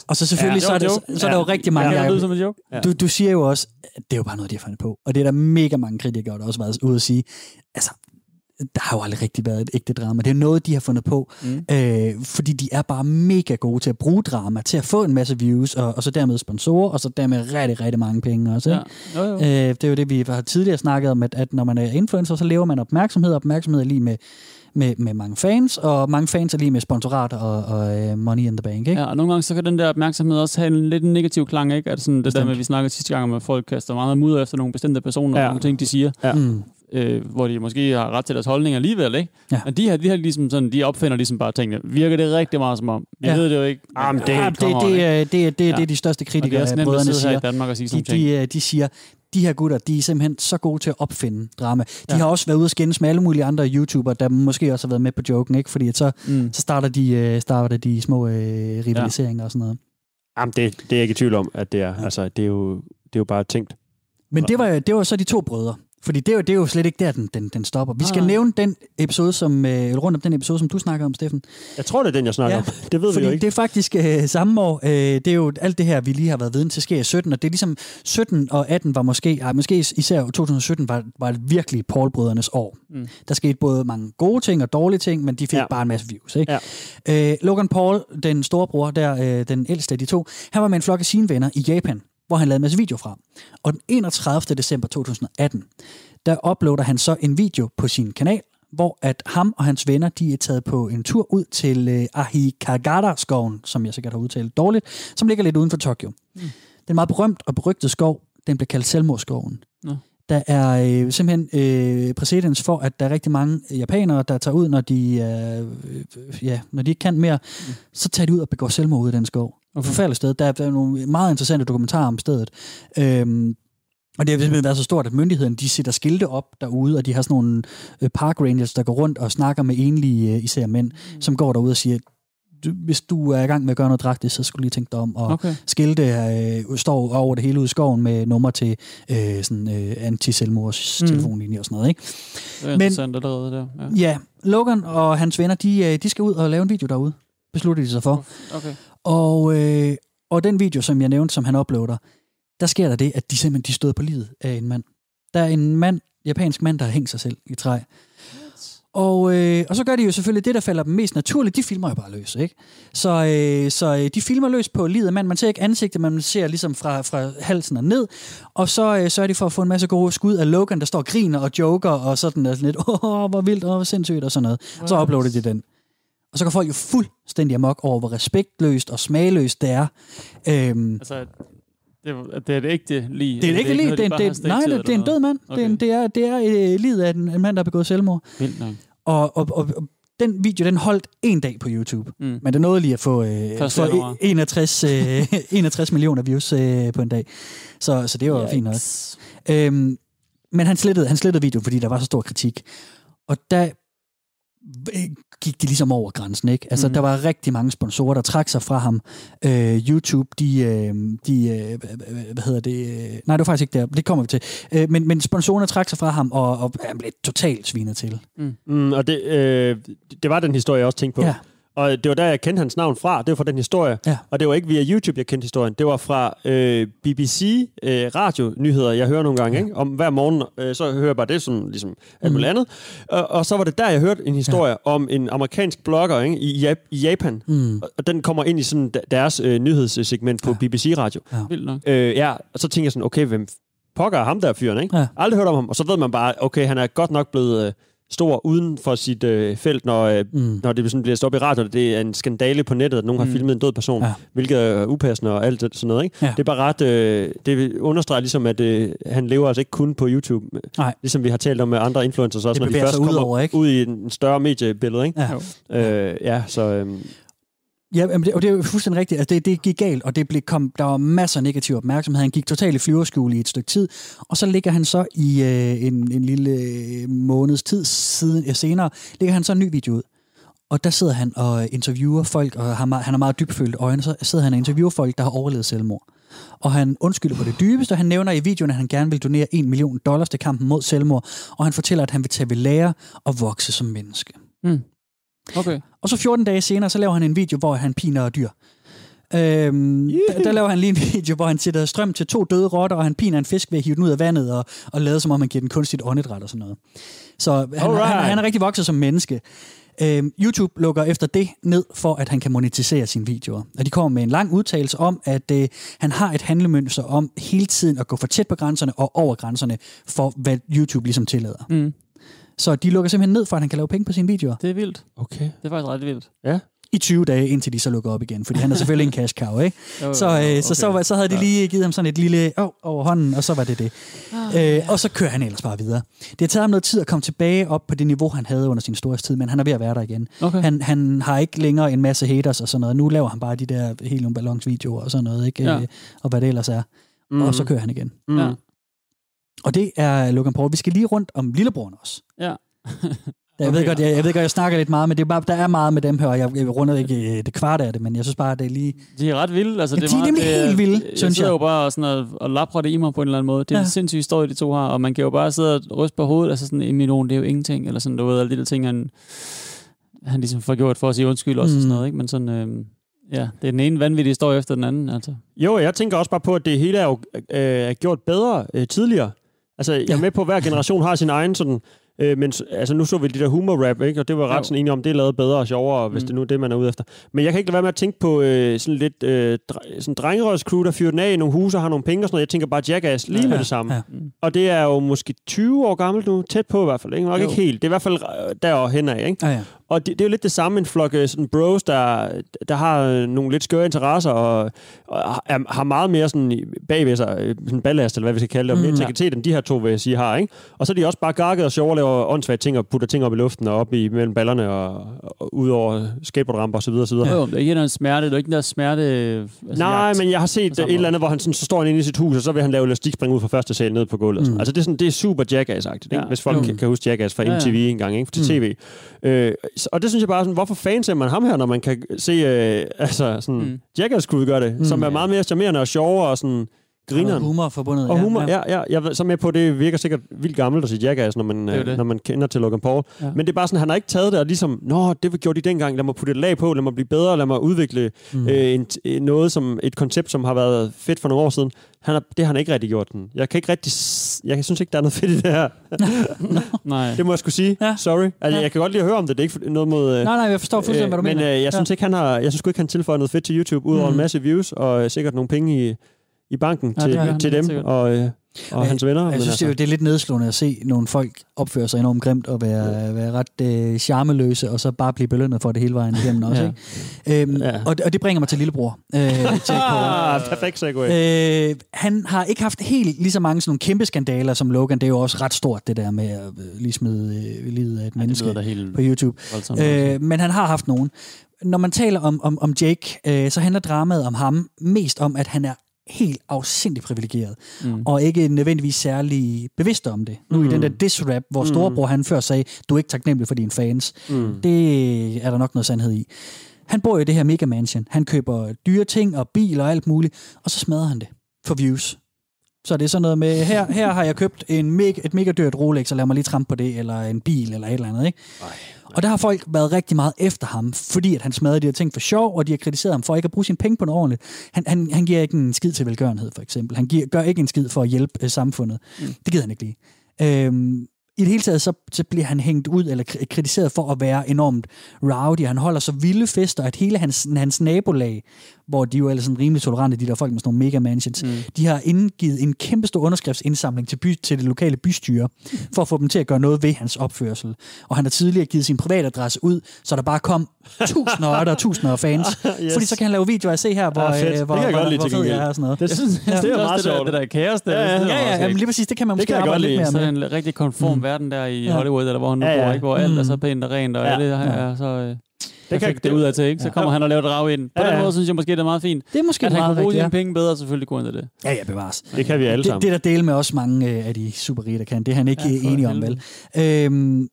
Og så selvfølgelig, Ja, så, er det så, så er der jo rigtig Ja, mange... det kan Jacob, lyde som en joke. Ja. Du, du siger jo også, at det er jo bare noget, de har fundet på. Og det er der mega mange kritikere, der også har været ude at sige. Altså, der har jo aldrig rigtig været et ægte drama. Det er noget, de har fundet på. Mm. Øh, fordi de er bare mega gode til at bruge drama, til at få en masse views, og, og så dermed sponsorer, og så dermed rigtig, rigtig mange penge også. Ja. Ikke? Jo, jo. Øh, det er jo det, vi har tidligere snakket om, at, at når man er influencer, så lever man opmærksomhed, og opmærksomhed er lige med, med, med mange fans, og mange fans er lige med sponsorat og, og uh, money in the bank. Ikke? Ja, og nogle gange så kan den der opmærksomhed også have en lidt negativ klang, ikke? Altså sådan det der med, at vi snakkede sidste gang om, at folk kaster meget mudder efter nogle bestemte personer, Ja. og nogle ting, de siger, Ja. Mm. Øh, hvor de måske har ret til deres holdning alligevel, ikke? Ja. Men de her, de her ligesom sådan, de opfinder ligesom bare tingene. Virker det rigtig meget som om? Vi Ja. ved det jo ikke. Ah, men det er Ja, det, det, ikke? er, det, er, det, er, Ja. det er de største Og det er kritikere, at brødrene sidde her i siger. Danmark og sige De, ting. de, øh, de siger, de her gutter, de er simpelthen så gode til at opfinde drama. De Ja. har også været ude og skændes med alle mulige andre YouTubere, der måske også har været med på joken, ikke? Fordi at så, Mm. så starter de, øh, starter de små øh, rivaliseringer og sådan noget. Jamen, det, det er jeg ikke i tvivl om, at det er. Altså, det er jo, det er jo bare tænkt. Men det var, det var så de to brødre. Fordi det er jo, det er jo slet ikke der, den, den, den stopper. Vi skal Nej. nævne den episode, som, øh, rundt om den episode, som du snakker om, Steffen. Jeg tror, det er den, jeg snakker Ja, om. [laughs] Det ved vi jo ikke. det er faktisk øh, samme år. Øh, det er jo alt det her, vi lige har været viden til, sker i 17. Og det er ligesom 17 og 18 var måske, ej, måske især 2017 var, var virkelig Paul-brødrenes år. Mm. Der skete både mange gode ting og dårlige ting, men de fik ja. bare en masse views. Ikke? Ja. Øh, Logan Paul, den store bror, der, øh, den ældste af de to, han var med en flok af sine venner i Japan, hvor han lavede en masse video fra. Og den 31. december 2018, der uploader han så en video på sin kanal, hvor at ham og hans venner, de er taget på en tur ud til øh, Ahikagara-skoven, som jeg sikkert har udtalt dårligt, som ligger lidt uden for Tokyo. Mm. Den meget berømt og berygtet skov. Den bliver kaldt Selvmordsskoven. Nå. Der er øh, simpelthen øh, præcedens for, at der er rigtig mange japanere, der tager ud, når de, øh, ja, når de ikke kan mere, mm. så tager de ud og begår selvmord ud i den skov. Og forfærdeligt sted. Der er, der er nogle meget interessante dokumentarer om stedet. Øhm, og det har simpelthen været så stort, at myndighederne de sætter skilte op derude, og de har sådan nogle øh, park rangers, der går rundt og snakker med enlige, øh, især mænd, mm. som går derude og siger, hvis du er i gang med at gøre noget dragtigt, så skulle du lige tænke dig om. Og Okay. skilte øh, står over det hele ude i skoven med nummer til øh, sådan, øh, anti-selvmords Mm. telefonlinje og sådan noget. Ikke? Det er Men- interessant allerede der. Ja. Ja, Logan og hans venner, de, øh, de skal ud og lave en video derude, beslutter de sig for. Okay. Og, øh, og den video, som jeg nævnte, som han uploader, der sker der det, at de simpelthen de støder på livet af en mand. Der er en mand, japansk mand, der har hængt sig selv i træ. Og, øh, og så gør de jo selvfølgelig det, der falder dem mest naturligt. De filmer jo bare løs, ikke? Så, øh, så øh, de filmer løs på livet af mand. Man ser ikke ansigtet, man ser ligesom fra, fra halsen og ned. Og så øh, sørger de for at få en masse gode skud af Logan, der står og griner og joker, og sådan sådan lidt, [laughs] åh, hvor vildt, åh, hvor sindssygt, og sådan noget. Og så uploader de den. Og så går folk jo fuldstændig amok over, hvor respektløst og smagløst det er. Øhm, Altså, det er, det er det ægte lige. det er ikke lige, det, er, det, nej, det, det er en død mand. Okay. Det, er, det er, det er øh, livet af en, en mand, der har begået selvmord. Vildt nok. Og, og, og, og den video, den holdt en dag på YouTube. Mm. Men det nåede lige at få, øh, få januar. 61, øh, [laughs] 61 millioner views øh, på en dag. Så, så det var fint nok. Øhm, men han slettede, han slettede videoen, fordi der var så stor kritik. Og der gik de ligesom over grænsen, ikke? Altså, Mhm. mm. der var rigtig mange sponsorer, der trak sig fra ham. Øh, YouTube, de, øh, de øh, hvad hedder det? øh, Nej, det var faktisk ikke der. Det kommer vi til. Øh, men, men sponsorerne trak sig fra ham, og, og han blev totalt svinet til. Mm, og det, øh, det var den historie, jeg også tænkte på. Ja. Og det var der, jeg kendte hans navn fra. Det var fra den historie. Ja. Og det var ikke via YouTube, jeg kendte historien. Det var fra øh, BBC øh, radio-nyheder, jeg hører nogle gange. Ja. Ikke? Om hver morgen, øh, så hører jeg bare det, sådan, ligesom alt muligt andet. Og, og så var det der, jeg hørte en historie ja. om en amerikansk blogger ikke? I, Jap- i Japan. Mm. Og den kommer ind i sådan de- deres øh, nyhedssegment på Ja. BBC Radio. Vildt nok. Øh, ja, og så tænker jeg sådan, okay, hvem pokker er ham der fyren, ikke? Ja. Aldrig hørt om ham. Og så ved man bare, okay, han er godt nok blevet øh, stor uden for sit øh, felt, når, øh, Mm. når det sådan bliver stoppet i radioen. Det er en skandale på nettet, at nogen Mm. har filmet en død person, Ja. hvilket er upassende og alt sådan noget. Ikke? Ja. Det er bare ret... Øh, det understreger ligesom, at øh, han lever altså ikke kun på YouTube. Nej. Ligesom vi har talt om med andre influencers også, Det når de bevæger først sig ud kommer over, ikke? ud i en større mediebillede. Ikke? Ja. Øh, ja, så... Øh, Ja, det, og det er jo fuldstændig rigtigt. Altså det, det gik galt, og det blev kom, der var masser af negativ opmærksomhed. Han gik totalt i flyverskjul i et stykke tid, og så ligger han så i øh, en, en lille øh, måneds tid siden, øh, senere, ligger han så en ny video ud. Og der sidder han og interviewer folk, og har, han har meget dybfølt øjne, så sidder han og interviewer folk, der har overlevet selvmord. Og han undskylder på det dybeste, og han nævner i videoen, at han gerne vil donere 1 million dollars til kampen mod selvmord, og han fortæller, at han vil tage ved lære og vokse som menneske. Mm. Okay. Og så 14 dage senere, så laver han en video, hvor han piner dyr. Øhm, der, der laver han lige en [laughs] video, hvor han sætter strøm til to døde rotter, og han piner en fisk ved at hive den ud af vandet, og, og lader som om, han giver den kunstigt åndedræt og sådan noget. Så han, Alright. han, han er rigtig vokset som menneske. Øhm, YouTube lukker efter det ned, for at han kan monetisere sine videoer. Og de kommer med en lang udtalelse om, at øh, han har et handlemønster om hele tiden at gå for tæt på grænserne og over grænserne, for hvad YouTube ligesom tillader. Mm. Så de lukker simpelthen ned, for at han kan lave penge på sine videoer. Det er vildt. okay. Det er faktisk ret vildt. i 20 dage, indtil de så lukker op igen. Fordi han er selvfølgelig en cash cow, ikke? Jo, jo, Så, øh, okay. så, så, så havde de lige givet ham sådan et lille åh, over hånden, og så var det det. Øh, og så kører han ellers bare videre. Det har taget ham noget tid at komme tilbage op på det niveau, han havde under sin storhedstid, men han er ved at være der igen. Okay. Han, han har ikke længere en masse haters og sådan noget. Nu laver han bare de der heliumballonsvideoer og sådan noget, ikke? Ja. Øh, og hvad det ellers er. Mm. Og så kører han igen. Mm. Ja. Og det er Logan Paul. Vi skal lige rundt om lillebroren også. Ja. Jeg, ved Okay. godt, jeg, jeg ved godt, jeg snakker lidt meget, men det er bare, der er meget med dem her, og jeg, jeg runder ikke øh, det kvart af det, men jeg synes bare, det er lige... De er ret vilde. Altså, Ja, det de er meget, nemlig det, helt vilde, jeg synes sidder jeg. jo bare og, sådan og, og lapper det i mig på en eller anden måde. Det er Ja. en sindssyg historie, de to har, og man kan jo bare sidde og ryste på hovedet. Altså sådan, en million, det er jo ingenting. Eller sådan, du ved, alle de der ting, han, han ligesom får gjort for at sige undskyld også mm. og sådan Mm. noget. Ikke? Men sådan, øh, ja, det er den ene vanvittige historie efter den anden. Altså. Jo, jeg tænker også bare på, at det hele er jo øh, er gjort bedre øh, tidligere. Altså, jeg er med på, at hver generation har sin egen sådan... Øh, men altså, nu så vi det der humor-rap, ikke? og det var ret Jo. sådan enige om, det er lavet bedre og sjovere, hvis Mm. det nu er det, man er ude efter. Men jeg kan ikke lade være med at tænke på øh, sådan lidt øh, dre- sådan drengerøvscrew, der fyrer den af i nogle huse og har nogle penge og sådan noget. Jeg tænker bare Jackass lige Ja. med det samme. Ja. Og det er jo måske 20 år gammelt nu, tæt på i hvert fald. Ikke? Nok Jo. ikke helt. Det er i hvert fald øh, derovre hen af, ikke? Ja, ja. Og det, det er jo lidt det samme, en flok øh, sådan bros, der, der har øh, nogle lidt skøre interesser, og, og er, har meget mere sådan bagved sig, øh, sådan ballast, eller hvad vi skal kalde det, og mere Mm. integritet, end de her to, vil jeg sige, har. Ikke? Og så er de også bare gakket og sjove og laver åndssvage ting, og putter ting op i luften, og op i mellem ballerne, og, og ud over skateboardramper, osv. osv. Ja. Jo, det er ikke noget smerte. Det er ikke der smerte... Altså, Nej, men jeg har set et eller andet, hvor han sådan, så står han inde i sit hus, og så vil han lave elastikspring ud fra første sal ned på gulvet. Mm. Mm. Altså det er, sådan, det er super Jackass-agtigt, Ja, ja, hvis folk jo. kan, kan huske Jackass fra Ja, ja. MTV engang, ikke? til Mm. tv. Øh, og det synes jeg bare sådan, hvorfor fans er man ham her, når man kan se, øh, altså sådan, mm. Jackass Crew gør det, mm. som er meget mere charmerende og sjovere og sådan grineren. Og humor forbundet. Og humor, ja, ja. ja jeg er så med på, det virker sikkert vildt gammelt at sige Jackass, når man, er jo øh, det. når man kender til Logan Paul. Ja. Ja. Men det er bare sådan, han har ikke taget det og ligesom, nå, det gjorde de dengang, lad mig putte et lag på, lad mig blive bedre, lad mig udvikle mm. øh, en, øh, noget som, et koncept, som har været fedt for nogle år siden. Han har, det har han ikke rigtig gjort den. Jeg kan ikke rigtig, jeg synes ikke, der er noget fedt i det her. [laughs] [laughs] Nej. det må jeg skulle sige. Ja. Sorry. Altså, Ja. jeg kan godt lide at høre om det, det er ikke noget mod... øh, Nej, nej, jeg forstår fuldstændig, hvad du men mener. øh, jeg synes ikke, han har, jeg synes ikke, han tilføjer noget fedt til YouTube, udover Mhm. en masse views, og øh, sikkert nogle penge i, i banken Ja, til, han til dem sikkert. og, øh, og Jeg- hans venner. Jeg men synes, det, er jo- det er lidt nedslående at se nogle folk opføre sig enormt grimt og være, være ret øh, charmeløse, og så bare blive belønnet for det hele vejen igennem også. Ja. Ikke? Øhm, Ja. og, og det bringer mig til lillebror. Øh, Paul. Ah, [laughs] perfekt segue. Øh, han har ikke haft helt lige så mange sådan nogle kæmpe skandaler som Logan. Det er jo også ret stort, det der med at øh, lige smide øh, livet af et Ja, menneske på YouTube. voldsomt. Øh, men han har haft nogen. Når man taler om, om, om Jake, øh, så handler dramaet om ham mest om, at han er helt afsindig privilegeret, Mm. og ikke nødvendigvis særlig bevidst om det. Nu mm. i den der diss-rap, hvor storebror han før sagde, du er ikke taknemmelig for dine fans. Mm. Det er der nok noget sandhed i. Han bor i det her mega mansion. Han køber dyre ting og bil og alt muligt, og så smadrer han det for views. Så det er sådan noget med, her, her har jeg købt en mega, et mega dyrt Rolex, og lad mig lige trampe på det, eller en bil, eller et eller andet. Ikke? Og der har folk været rigtig meget efter ham, fordi at han smadrede de her ting for sjov, og de har kritiseret ham for ikke at bruge sine penge på noget ordentligt. Han, han, han giver ikke en skid til velgørenhed, for eksempel. Han giver, gør ikke en skid for at hjælpe øh, samfundet. Mm. Det gider han ikke lide. Øhm, i det hele taget, så, så bliver han hængt ud eller kri- kritiseret for at være enormt rowdy. Han holder så vilde fester, at hele hans, hans nabolag, hvor de jo er sådan rimelig tolerante, de der folk med sådan nogle mega mansions, mm. de har indgivet en kæmpe stor underskriftsindsamling til, by, til det lokale bystyre, for at få dem til at gøre noget ved hans opførsel. Og han har tidligere givet sin privatadresse ud, så der bare kom tusinder og og tusinder af fans. [laughs] yes. Fordi så kan han lave videoer af se her, hvor, Ah, fedt. øh, Det hvor, kan jeg hvor, godt lide hvor jeg gengæld. er og sådan noget. Det, synes, Jeg det er også, meget det der, sjovt. det der kaos der. Ja, ja, det jeg Ja, ja, jamen lige præcis, det kan man Det måske kan jeg arbejde godt lidt lide. mere med. er en rigtig konform verden der i Ja. Hollywood, eller hvor han nu Ja, bor, ja. ikke? hvor alt er så Mm. pænt og rent, og Ja. alle er så øh, Det kan, det ud af til, ikke? Så kommer han og laver et rav ind. På Ja, den ja. måde synes jeg måske, det er meget fint. Det er måske At han meget kunne bruge rigtigt, sine ja. penge bedre, selvfølgelig kunne han det. Ja, ja, bevares. det kan vi alle Det, sammen. det er der del med også mange øh, af de superrige, der kan. Det er han ikke Ja, ja, enig om, vel? Øhm,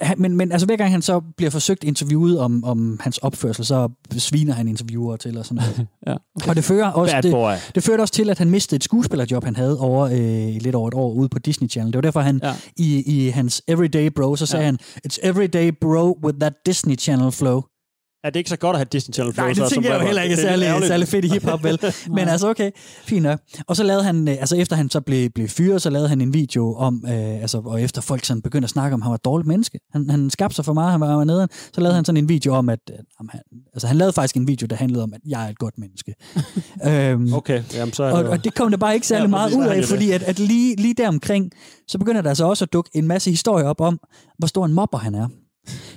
han- men, men altså, hver gang han så bliver forsøgt interviewet om, om hans opførsel, så sviner han interviewer til og sådan noget. [laughs] Ja. Og det fører også, det, det førte også til, at han mistede et skuespillerjob, han havde over øh, lidt over et år ude på Disney Channel. Det var derfor, han Ja. i, i hans Everyday Bro, så sagde Ja. han, It's everyday bro with that Disney Channel flow. Er det ikke så godt at have Disney Channel Nej, Flow, det tænker jeg jo heller ikke er Det særlig, særlig fedt i hiphop, vel? [laughs] Men altså, okay, fint nok. Og så lavede han, øh, altså efter han så blev, blev fyret, så lavede han en video om, øh, altså, og efter folk sådan begyndte at snakke om, at han var et dårligt menneske. Han, han skabte sig for meget, han var, var nede. Så lavede han sådan en video om, at, øh, han, altså han lavede faktisk en video, der handlede om, at jeg er et godt menneske. [laughs] øhm, Okay, jamen så er og, det, og det kom der bare ikke særlig Ja, meget ud af, fordi at, at lige, lige der omkring, så begynder der altså også at dukke en masse historier op om, hvor stor en mobber han er.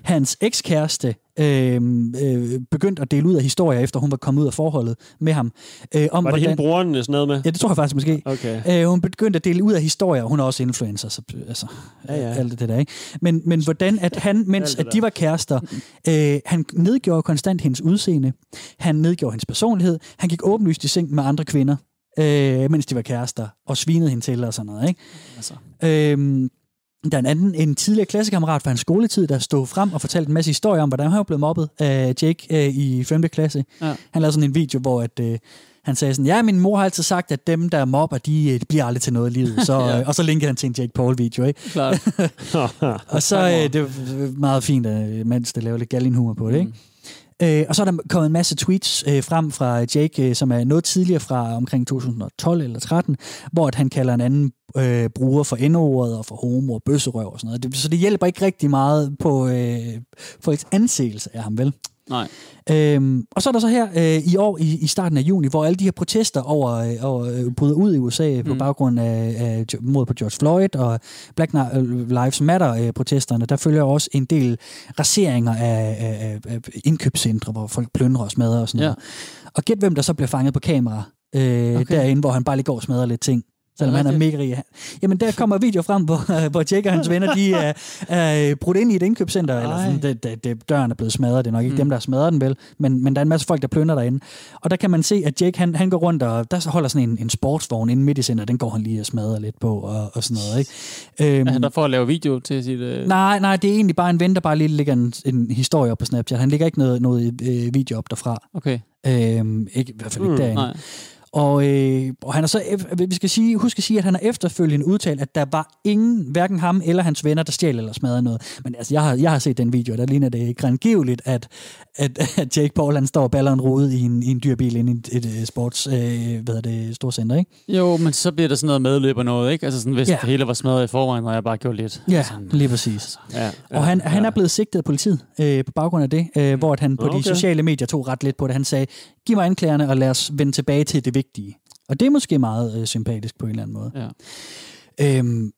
Hans ekskæreste øh, øh, begyndte at dele ud af historier, efter hun var kommet ud af forholdet med ham. Øh, om var det hende hvordan, broren sådan noget med? ja, det tror jeg faktisk måske. Okay. Øh, hun begyndte at dele ud af historier. Hun er også influencer, så altså, Ja, ja. alt det der, ikke? Men, men hvordan, at han, mens at de var kærester, øh, han nedgjorde konstant hendes udseende, han nedgjorde hendes personlighed, han gik åbenlyst i seng med andre kvinder, øh, mens de var kærester, og svinede hende til og sådan noget, ikke? Altså. Øhm, der er en anden, en tidligere klassekammerat fra hans skoletid, der stod frem og fortalte en masse historier om, hvordan han var blevet mobbet af Jake øh, i 5. klasse. Ja. Han lavede sådan en video, hvor at, øh, han sagde sådan, ja, min mor har altid sagt, at dem, der mobber, de, øh, de bliver aldrig til noget i livet. Så, [laughs] Ja. øh, og så linkede han til en Jake Paul-video, ikke? Klart. [laughs] Og så øh, det er meget fint, øh, mens det laver lidt gallinhumor på det, ikke? Øh, og så er der kommet en masse tweets øh, frem fra Jake, øh, som er noget tidligere fra omkring 2012 eller 13, hvor at han kalder en anden øh, bruger for endordet og for homo og bøsserøv og sådan noget. Det, så det hjælper ikke rigtig meget på øh, folks anseelse af ham, vel? Nej. Øhm, og så er der så her øh, i år, i, i starten af juni, hvor alle de her protester over, øh, over øh, bryder ud i USA mm. på baggrund af, af mod på George Floyd og Black øh, Lives Matter-protesterne, der følger også en del raseringer af, af, af, indkøbscentre, hvor folk plyndrer og smadrer og sådan Ja. noget. Og gæt hvem der så bliver fanget på kamera øh, okay. derinde, hvor han bare lige går og smadrer lidt ting. Selvom Er han er mega rig. Jamen, der kommer video frem, hvor, [laughs] hvor Jake og hans venner, de er, er brudt ind i et indkøbscenter. Eller sådan, det, det, det, døren er blevet smadret. Det er nok ikke mm. dem, der har smadret den vel. Men, men der er en masse folk, der plønder derinde. Og der kan man se, at Jake, han, han går rundt, og der holder sådan en, en sportsvogn inde midt i centret. Den går han lige og smadrer lidt på, og, og sådan noget. Ikke? Øhm, Er han der for at lave video til sit... Øh... Nej, nej, det er egentlig bare en ven, der bare lige lægger en, en historie op på Snapchat. Han lægger ikke noget, noget øh, video op derfra. Okay. Øhm, ikke, I hvert fald ikke Mm, derinde. nej. Og, øh, og han er så, ef- vi skal sige, husk at sige, at han har efterfølgende udtalt, at der var ingen, hverken ham eller hans venner, der stjal eller smadrede noget. Men altså, jeg har, jeg har set den video, og der ligner det grængiveligt, at, at, at Jake Paul, han står og baller en rode i en, i en dyr bil inde i et, et, sports, øh, hvad hedder det, storcenter, ikke? Jo, men så bliver der sådan noget medløb og noget, ikke? Altså sådan, hvis Ja. ja. det hele var smadret i forvejen, og jeg bare gjorde lidt. Ja, lige præcis. Ja, Og han, han er blevet sigtet af politiet øh, på baggrund af det, øh, hvor at han på Okay. de sociale medier tog ret lidt på det. Han sagde, giv mig anklagerne, og lad os vende tilbage til det vigtige. Og det er måske meget øh, sympatisk på en eller anden måde. Ja. Øhm,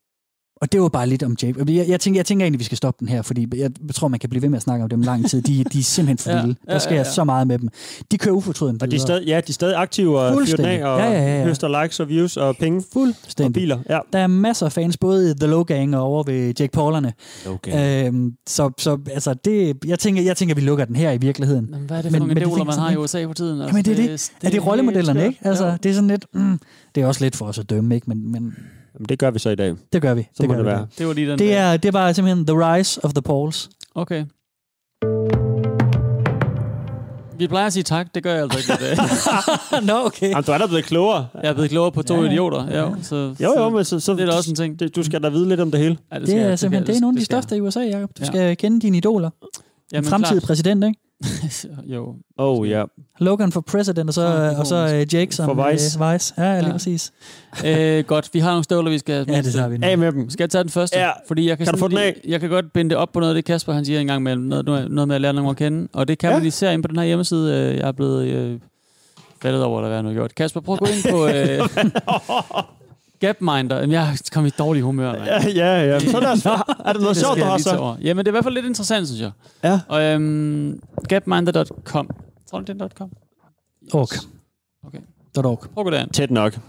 og det var bare lidt om Jake. Jeg, jeg, tænker, jeg tænker egentlig, vi skal stoppe den her, fordi jeg tror, man kan blive ved med at snakke om dem lang tid. De, de er simpelthen for Ja, vilde. ja, Der sker ja, ja. så meget med dem. De kører ufortrødent Og de er stadig, ja, de er stadig aktive og fyrer den af og Ja, ja, ja, ja. høster likes og views og penge. Fuldstændig. Og biler. Ja. Der er masser af fans, både i The Low Gang og over ved Jake Paulerne. Okay. Øhm, så, så altså, det, jeg, tænker, jeg tænker, vi lukker den her i virkeligheden. Men hvad er det for nogle de idoler, man har i USA for tiden? Altså, Jamen, det er det. det- er det det er rollemodellerne, ikke? Altså, det er sådan lidt... Mm, det er også lidt for os at dømme, ikke? Men, men Jamen, det gør vi så i dag. det gør vi. Så det må gør det vi. være. Det var lige den Det, er, det var simpelthen The Rise of the Pauls. Okay. Vi plejer at sige tak, det gør jeg altså ikke i dag. [laughs] Nå, okay. Jamen, du er da blevet klogere. Jeg er blevet klogere på to Ja, ja, ja. idioter. Jo, så, Jo, jo, men så, så det er da også en ting. Det, du skal da vide lidt om det hele. Ja, Det, skal er jeg. simpelthen, skal det er nogle af de største i USA, Jacob. Du Ja. skal kende dine idoler. Jamen, Den fremtidige klart. præsident, ikke? [laughs] jo. Oh, ja. Logan for president, og så, Ah, og så uh, Jake som For Vice. Uh, Vice. Ja, lige Ja. præcis. [laughs] øh, godt, vi har nogle støvler, vi skal... Ja, det tager vi nu. Af med dem. Skal jeg tage den første? Ja. Fordi jeg kan, Kan du få den lige- Jeg kan godt binde det op på noget af det, Kasper han siger engang med noget, noget med at lære nogen at kende. Og det kan Ja. man især ind på den her hjemmeside. øh, Jeg er blevet øh, faldet over, eller hvad jeg nu har gjort. Kasper, prøv at gå ind på [laughs] øh, Gapminder. Jamen, jeg er kommet i dårlig humør, mand. Ja, ja, ja. Så lad os, er det [laughs] noget Det sjovt, du jeg har så? Jamen, det er i hvert fald lidt interessant, synes jeg. Ja. Og øhm, gapminder.com. Tror du, det er .com? Org. Okay. .org. Prøv at. Tæt nok.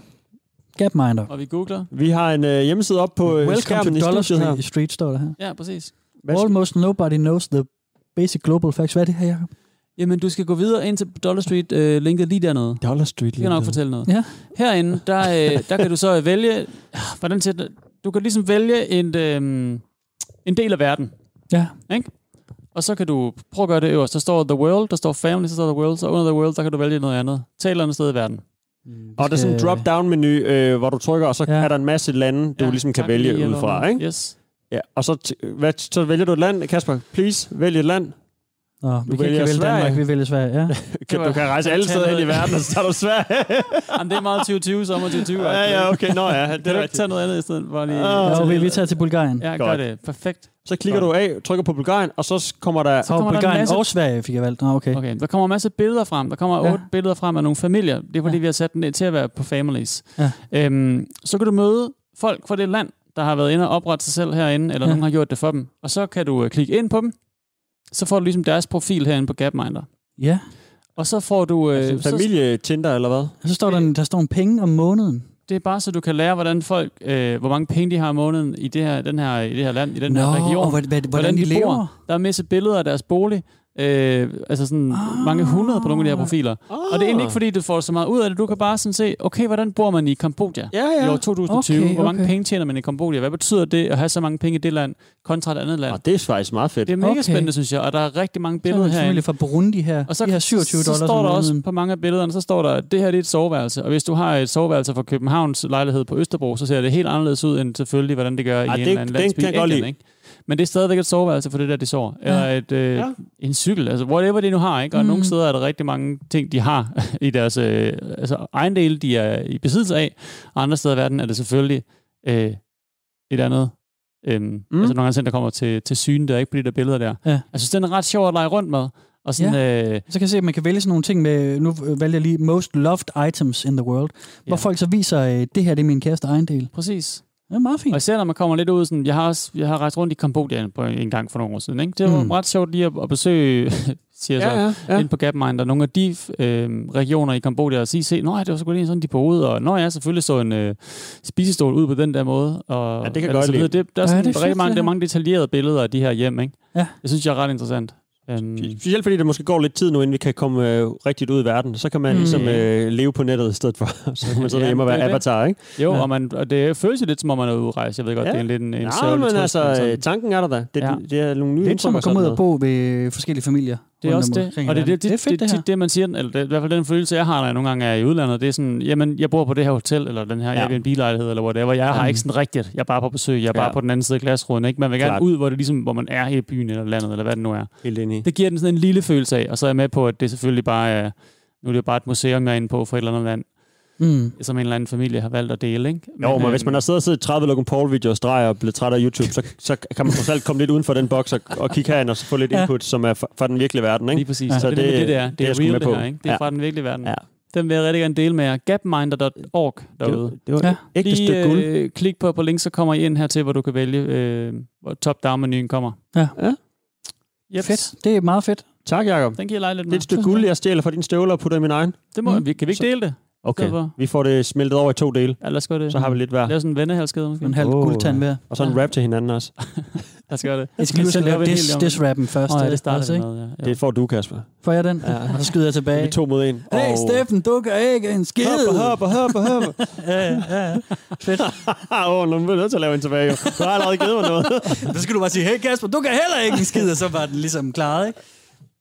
Gapminder. Og vi googler. Vi har en øh, hjemmeside op på øh, Welcome skærmen to i Dollar studiet her. Street, Street, står der her. Ja, præcis. Almost nobody knows the basic global facts. Hvad er det her, Jacob? Jamen, du skal gå videre ind til Dollar Street, øh, linket lige dernede. Dollar Street. Det kan jeg nok fortælle noget. Ja. Herinde, der, øh, der kan du så vælge... Hvordan siger det? Du kan ligesom vælge en, øh, en del af verden. Ja. Ikke? Og så kan du prøve at gøre det øverst. Der står The World, der står Family, så står The World, så under The World, der kan du vælge noget andet. Tag et eller andet sted i verden. Og der er sådan en drop-down-menu, øh, hvor du trykker, og så Ja. er der en masse lande, du Ja, ligesom kan vælge ud fra, ikke? Yes. Ja, og så, t- hvad, så vælger du et land. Kasper, please, vælg et land. Nå, vi Du kan ikke vælge Sverige. Danmark, vi vælger Sverige, ja. [laughs] Kan, du kan rejse alle steder hen i verden, og så tager du Sverige. [laughs] Jamen, det er meget 2020, sommer 2020. ja, ja, okay, nå ja. Det Kan er du ikke tage noget andet i stedet? Bare lige Ah, Jo, vi, vi tager til Bulgarien. Ja, gør det. Perfekt. Så klikker du af, trykker på Bulgarien, og så kommer der... Så kommer der Bulgarien masse- og Sverige fik jeg valgt. Nå, okay. Okay, der kommer en masse billeder frem. Der kommer Ja. otte billeder frem af nogle familier. Det er fordi, Ja. vi har sat den ned til at være på families. Ja. Øhm, så kan du møde folk fra det land, der har været inde og oprette sig selv herinde, eller Ja. ja. nogen har gjort det for dem. Og så kan du øh, klikke ind på dem. Så får du ligesom deres profil herinde på Gapminder. Ja. Og så får du... Øh, Altså, så, familie-Tinder, eller hvad? Og så står der, en- der står en penge om måneden. det er bare så du kan lære, hvordan folk, øh, hvor mange penge de har om måneden i det her, den her, i det her land, i den her region. og hvad, hvad, hvordan, de, lever. Bor. Der er en masse billeder af deres bolig. Øh, altså sådan ah. mange hundrede på nogle af de her profiler. Ah. Og det er egentlig ikke, fordi du får så meget ud af det. Du kan bare sådan se, okay, hvordan bor man i Kambodja Ja, i ja. år 2020? Okay, Hvor mange okay. penge tjener man i Kambodja? Hvad betyder det at have så mange penge i det land kontra et andet land? Og det er faktisk meget fedt. Det er mega Okay. spændende, synes jeg. Og der er rigtig mange er billeder en familie fra Burundi her. Og så, de har 27 så dollars står der også på mange af billederne, så står der, at det her det er et soveværelse. Og hvis du har et soveværelse fra Københavns lejlighed på Østerbro, så ser det helt anderledes ud end selvfølgelig, hvordan det gør i Ej, en det- eller anden den landsby. kan jeg i godt England, lide. Men det er stadigvæk et soveværelse for det der, de sover. Eller et, øh, Ja. ja. en cykel, altså whatever de nu har. Ikke? Og Mm. nogle steder er der rigtig mange ting, de har [laughs] i deres øh, altså ejendele, de er i besiddelse af. Og andre steder i verden er det selvfølgelig øh, et andet. Øhm, Mm. mm. Altså nogle gange, der kommer til, til syne der, ikke på de der billeder der. Ja. Jeg synes, den er ret sjov at lege rundt med. Og sådan, ja. øh, Så kan jeg se, at man kan vælge sådan nogle ting med, nu vælger jeg lige most loved items in the world, hvor Ja. folk så viser, øh, det her det er min kæreste ejendel. præcis. Det er meget fint. Og især når man kommer lidt ud, sådan, jeg har, også, jeg har rejst rundt i Kambodja på en gang for nogle år siden. Ikke? Det var Mm. ret sjovt lige at, at besøge, [laughs] siger jeg Ja, så, ja, ja. ind på Gapminder, nogle af de øh, regioner i Kambodja, og sige, se, nå, ja, det var sgu lige sådan, de boede, og når jeg selvfølgelig så en øh, spisestol ud på den der måde. Og, Ja, det kan jeg eller godt så videre. lide. Det, der er, Ja, sådan, det er er fedt, mange, det der er mange detaljerede billeder af de her hjem. Ikke? Ja. Det synes jeg er ret interessant. Um, Specielt fordi der måske går lidt tid nu, inden vi kan komme øh, rigtigt ud i verden. Så kan man Mm. ligesom øh, leve på nettet i stedet for. [laughs] så kan man sidde Ja, hjemme og det være det. avatar, ikke? jo, Ja. og, man, og det føles jo lidt, som om man er ude rejse. Jeg ved godt, Ja. det er lidt en, en sørgelig men altså, sådan- øh, tanken er der da. Det, Ja. det er nogle nye Lidt som at komme ud og sådan bo ved forskellige familier. Det er også det. Og det, det, det, det fedt, det, det, det, man siger, eller det, i hvert fald den følelse, jeg har, når jeg nogle gange er i udlandet, det er sådan, jamen, jeg bor på det her hotel, eller den her Ja. Airbnb-lejlighed, eller whatever. Jeg har Ja. ikke sådan rigtigt, jeg er bare på besøg, jeg er bare Ja. på den anden side af glasruden. Ikke? Man vil gerne Klart. ud, hvor, det ligesom, hvor man er i byen, eller landet, eller hvad det nu er. Helt enig. Det giver den sådan en lille følelse af, og så er jeg med på, at det selvfølgelig bare er, nu er det bare et museum, jeg er inde på for et eller andet land, Mm. som en eller anden familie har valgt at dele. Ikke? Jo, men øh, hvis man har siddet og set 30 Logan Paul-videoer og streger og blevet træt af YouTube, så, så kan man trods alt komme lidt uden for den boks og, og kigge herind og så få lidt Ja. input, som er fra, fra den virkelige verden. Ikke? Lige præcis. Ja. Så det, det, det, det, er. Det, det er er jeg sgu real, med det på. her. Ikke? Det er Ja. fra den virkelige verden. Ja. Den vil jeg rigtig gerne dele med jer. Gapminder.org derude. Det, det var Ja. ægte Lige stykke guld. øh, klik på, på link, så kommer I ind her til, hvor du kan vælge, øh, hvor top-down-menuen kommer. Ja. Ja. Yep. Fedt. Det er meget fedt. Tak, Jacob. Den giver jeg lidt Det er et stykke guld, jeg stjæler fra dine støvler og putter i min egen. Det må, mm. vi, kan vi ikke Så- dele det? Okay, Derfor. vi får det smeltet over i to dele. Ja, lad os gøre det. Så har vi lidt hver. Lave sådan en vennehalskede måske. En halv Åh. guldtand hver. Og så en rap til hinanden også. [laughs] Lad os gøre det. Jeg skal lige at lave dis, dis-rappen først. Åh, ja, øh, det starter også, vi ikke? med, ja. ja. Det får du, Kasper. Får jeg den? Ja. Og så skyder jeg Vi tilbage. er to mod en. Hey, Steffen, du kan ikke en skid. Hop, hop, hop, hop. Ja, ja, ja. Fedt. [laughs] Åh, oh, nu er vi nødt til at lave en tilbage. jo. Du har allerede givet mig noget. [laughs] Så skal du bare sige, hey Kasper, du kan heller ikke en skid, og så var den ligesom klaret, ikke?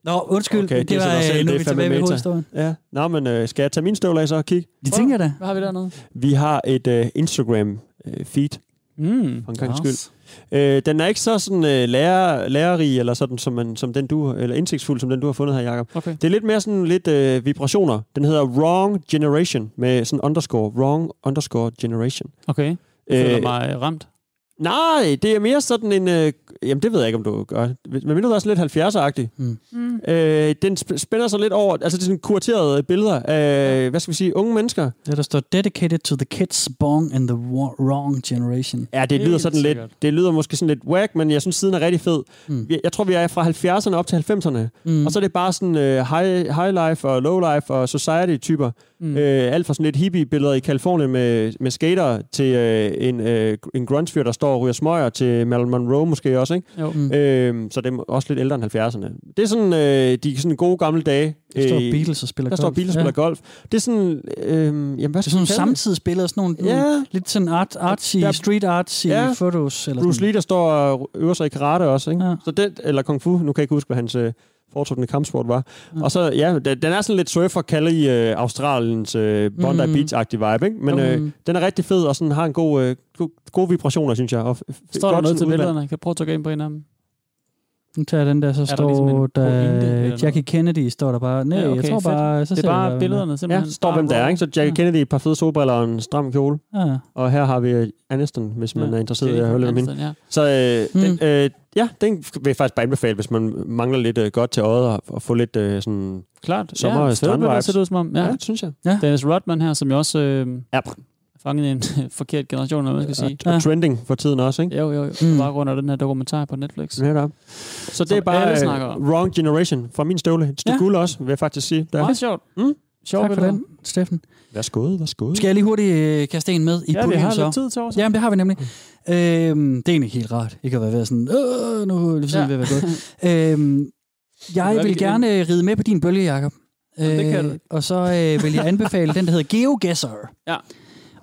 Nå, undskyld, Okay, det det, er var, så dig selv, øh, nu det er vi tilbage ved meta. hovedhistorien. ja. Nå, men øh, skal jeg tage min støvler af så og kigge? De tænker da. Hvad har vi dernede? Vi har et øh, Instagram-feed, Mm. for en gang skyld. Øh, den er ikke så sådan øh, lærer, lærerig, eller sådan, som, man, som den du, eller indsigtsfuld, som den du har fundet her, Jacob. Okay. Det er lidt mere sådan lidt øh, vibrationer. Den hedder Wrong Generation, med sådan underscore. Wrong underscore generation. Okay. Jeg føler Øh, mig ramt. Nej, det er mere sådan en... Øh, jamen, det ved jeg ikke, om du gør. Men mindre er sådan lidt 70'er-agtig. Mm. Mm. Øh, den sp- spænder sig lidt over... Altså, det er sådan kuraterede billeder af, hvad skal vi sige, unge mennesker. Det der står dedicated to the kids born in the wrong generation. Ja, det lyder Helt sådan lidt... Det lyder måske sådan lidt whack, men jeg synes, siden er rigtig fed. Mm. Jeg, jeg tror, vi er fra 70'erne op til 90'erne. Mm. Og så er det bare sådan øh, high, high life og low life og society-typer. Mm. Øh, alt fra sådan lidt hippie-billeder i Kalifornien med, med skater til øh, en, øh, en grunge-fyr, der står og ryger smøger til Marilyn Monroe måske også, ikke? Jo. Mm. Øh, så det er også lidt ældre end 70'erne. Det er sådan øh, de sådan gode gamle dage. Der står Øh, Beatles og spiller Der står golf. Beatles og spiller golf. Det er sådan... Øh, jamen, hvad Det er sådan samtidsbilleder, sådan nogle, Ja. nogle lidt sådan art, artsy, Der- street artsy Ja. photos. Eller Bruce sådan. Lee, der står og øver sig i karate også, ikke? Ja. Så det, eller kung fu, nu kan jeg ikke huske, hvad hans øh, foretrukne kampsport var. Ja. Og så, ja, den, er sådan lidt surfer kalde i øh, Australiens øh, Bondi Mm. Beach-agtig vibe, ikke? Men øh, Mm. den er rigtig fed, og sådan har en god, øh, god, gode vibrationer, synes jeg. Og f- Står der noget til billederne? Kan jeg prøve at trykke ind på en af dem? Nu tager jeg den der, så der står ligesom en der pointe eller Jackie Kennedy, står der bare. Nej, Ja, okay, jeg tror fedt. bare... Så Det er bare jeg, billederne Ja, simpelthen. så står hvem der er, ikke? Så Jackie Ja. Kennedy, et par fede solbriller og en stram kjole. Ja. Og her har vi øh, Aniston, hvis man Ja, er interesseret i at høre lidt om hende. Ja. Så øh, Mm. den, øh, ja, den vil jeg faktisk bare anbefale, hvis man mangler lidt øh, godt til øjet og, og få lidt øh, sådan... Klart. Sommer- ja, fede strandvibes. billeder ser det ud som om. Ja. Ja, det synes jeg. Dennis Rodman her, som jo også øh, Ja, er fanget i en [laughs] forkert generation, eller hvad man skal sige. og Ja. trending for tiden også, ikke? Jo, jo, jo. Mm. Mm. Bare grund af den her dokumentar på Netflix. Netop. Så det er bare alle øh, snakker om. Wrong Generation fra min støvle. Et stykke Ja. guld også, vil jeg faktisk sige. Der. Meget sjovt. Mm. Sjovt Tak for den, Steffen. Værsgo, værsgo. Skal jeg lige hurtigt øh, kaste en med i Ja, vi puljen har så? lidt tid til også. Jamen, det har vi nemlig. Øhm, det er egentlig helt rart. Ikke at være ved sådan, øh, nu er det Ja. ja. ved at være gået. [laughs] øhm, jeg vi vil gerne ride med på din bølge, Jacob. Jamen, det kan du. Og så øh, vil jeg anbefale den, der hedder GeoGuessr. Ja.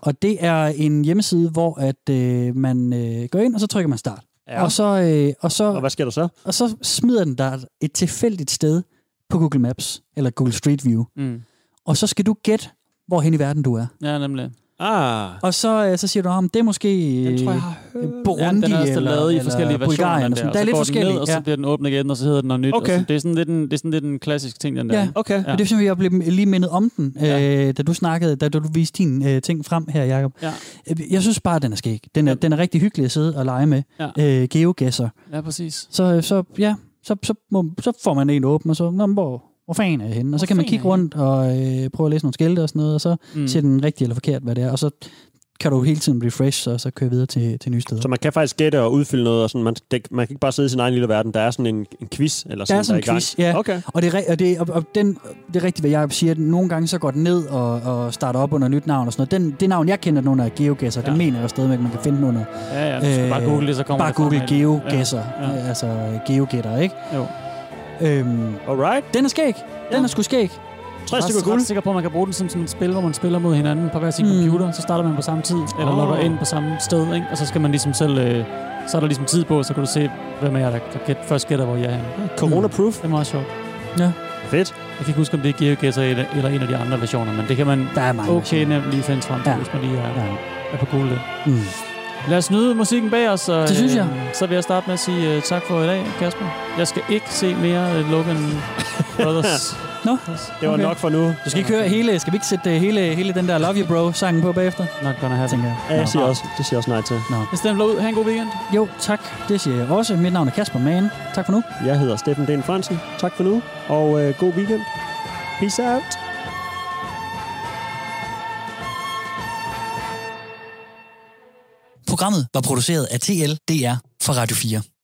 Og det er en hjemmeside, hvor at øh, man øh, går ind, og så trykker man start. Ja. Og, så, øh, og, så, Og hvad sker der så? og så smider den dig et tilfældigt sted på Google Maps, eller Google Street View. Mm. Og så skal du gætte, hvorhen i verden du er. Ja, nemlig. Ah, Og så, øh, så siger du, om det er måske den tror jeg øh, har hørt. Burundi ja, den er eller, lavet i eller forskellige versioner. Bulgarien. den Og sådan. og Der er så lidt går den forskellige. Ned, og så bliver den åbnet igen, og så hedder den noget nyt. Okay. Og så, det, er sådan lidt en, det er sådan lidt en klassisk ting, den der. Ja. Okay. Ja. Det er simpelthen, jeg blev lige mindet om den, Ja. øh, da du snakkede, da du viste din øh, ting frem her, Jacob. Ja. Øh, Jeg synes bare, den er skæg. Den er, Ja. den er rigtig hyggelig at sidde og lege med. Ja. Øh, geogasser. Ja, præcis. Så, så, ja, så, så, må, så får man en åben, og så, Nå, hvor, hvor fanden er jeg henne? Og så kan man kigge er rundt og øh, prøve at læse nogle skilte og sådan noget, og så Mm. siger den rigtigt eller forkert, hvad det er. Og så kan du hele tiden refresh, og så køre videre til, til nye steder. Så man kan faktisk gætte og udfylde noget, og sådan, man, det, man kan ikke bare sidde i sin egen lille verden. Der er sådan en, en quiz, eller Der sådan, er sådan i en gang. quiz, ja. Okay. Og, det er, og, det, og, og den, det er rigtigt, hvad jeg siger. at Nogle gange så går den ned og, og starter op under nyt navn og sådan noget. Den, det navn, jeg kender nogle af GeoGuessr, ja. det mener jeg stadigvæk, man kan finde den under. Ja, ja, du skal bare google det, så kommer Bare det google GeoGuessr, Ja, ja, altså GeoGetter, ikke? Jo. Øhm, Alright. den er skæg. Den Ja. er sgu skæg. Tre Jeg er ret sikker på, at man kan bruge den som sådan et spil, hvor man spiller mod hinanden på hver sin Mm. mm. computer. Så starter man på samme tid, eller oh. logger ind på samme sted, ikke? og så skal man ligesom selv... Øh, så er der ligesom tid på, så kan du se, hvem er jeg, der, der gæt, først gætter, hvor jeg er henne. Corona-proof. Det er meget sjovt. Ja. Fedt. Jeg kan ikke huske, om det er GeoGuessr eller, eller en af de andre versioner, men det kan man Der er mange okay versioner. nemt lige finde frem til, Ja. hvis man lige er, Ja. er på Google. Mm. Lad os nyde musikken bag os. Og, Det synes jeg. Øh, så vil jeg starte med at sige uh, tak for i dag, Kasper. Jeg skal ikke se mere uh, Logan Brothers. Nå, Det var Okay. nok for nu. Du skal ikke høre hele, skal vi ikke sætte øh, hele, hele den der Love You Bro sangen på bagefter? Not gonna happen. Tænker jeg. Ja, jeg Nå. siger også, det siger også nej til. Jeg stemmer ud. Ha' en god weekend. Jo, tak. Det siger jeg også. Mit navn er Kasper Mann. Tak for nu. Jeg hedder Steffen Den Fransen. Tak for nu, og øh, god weekend. Peace out. Programmet var produceret af TLDR for Radio 4.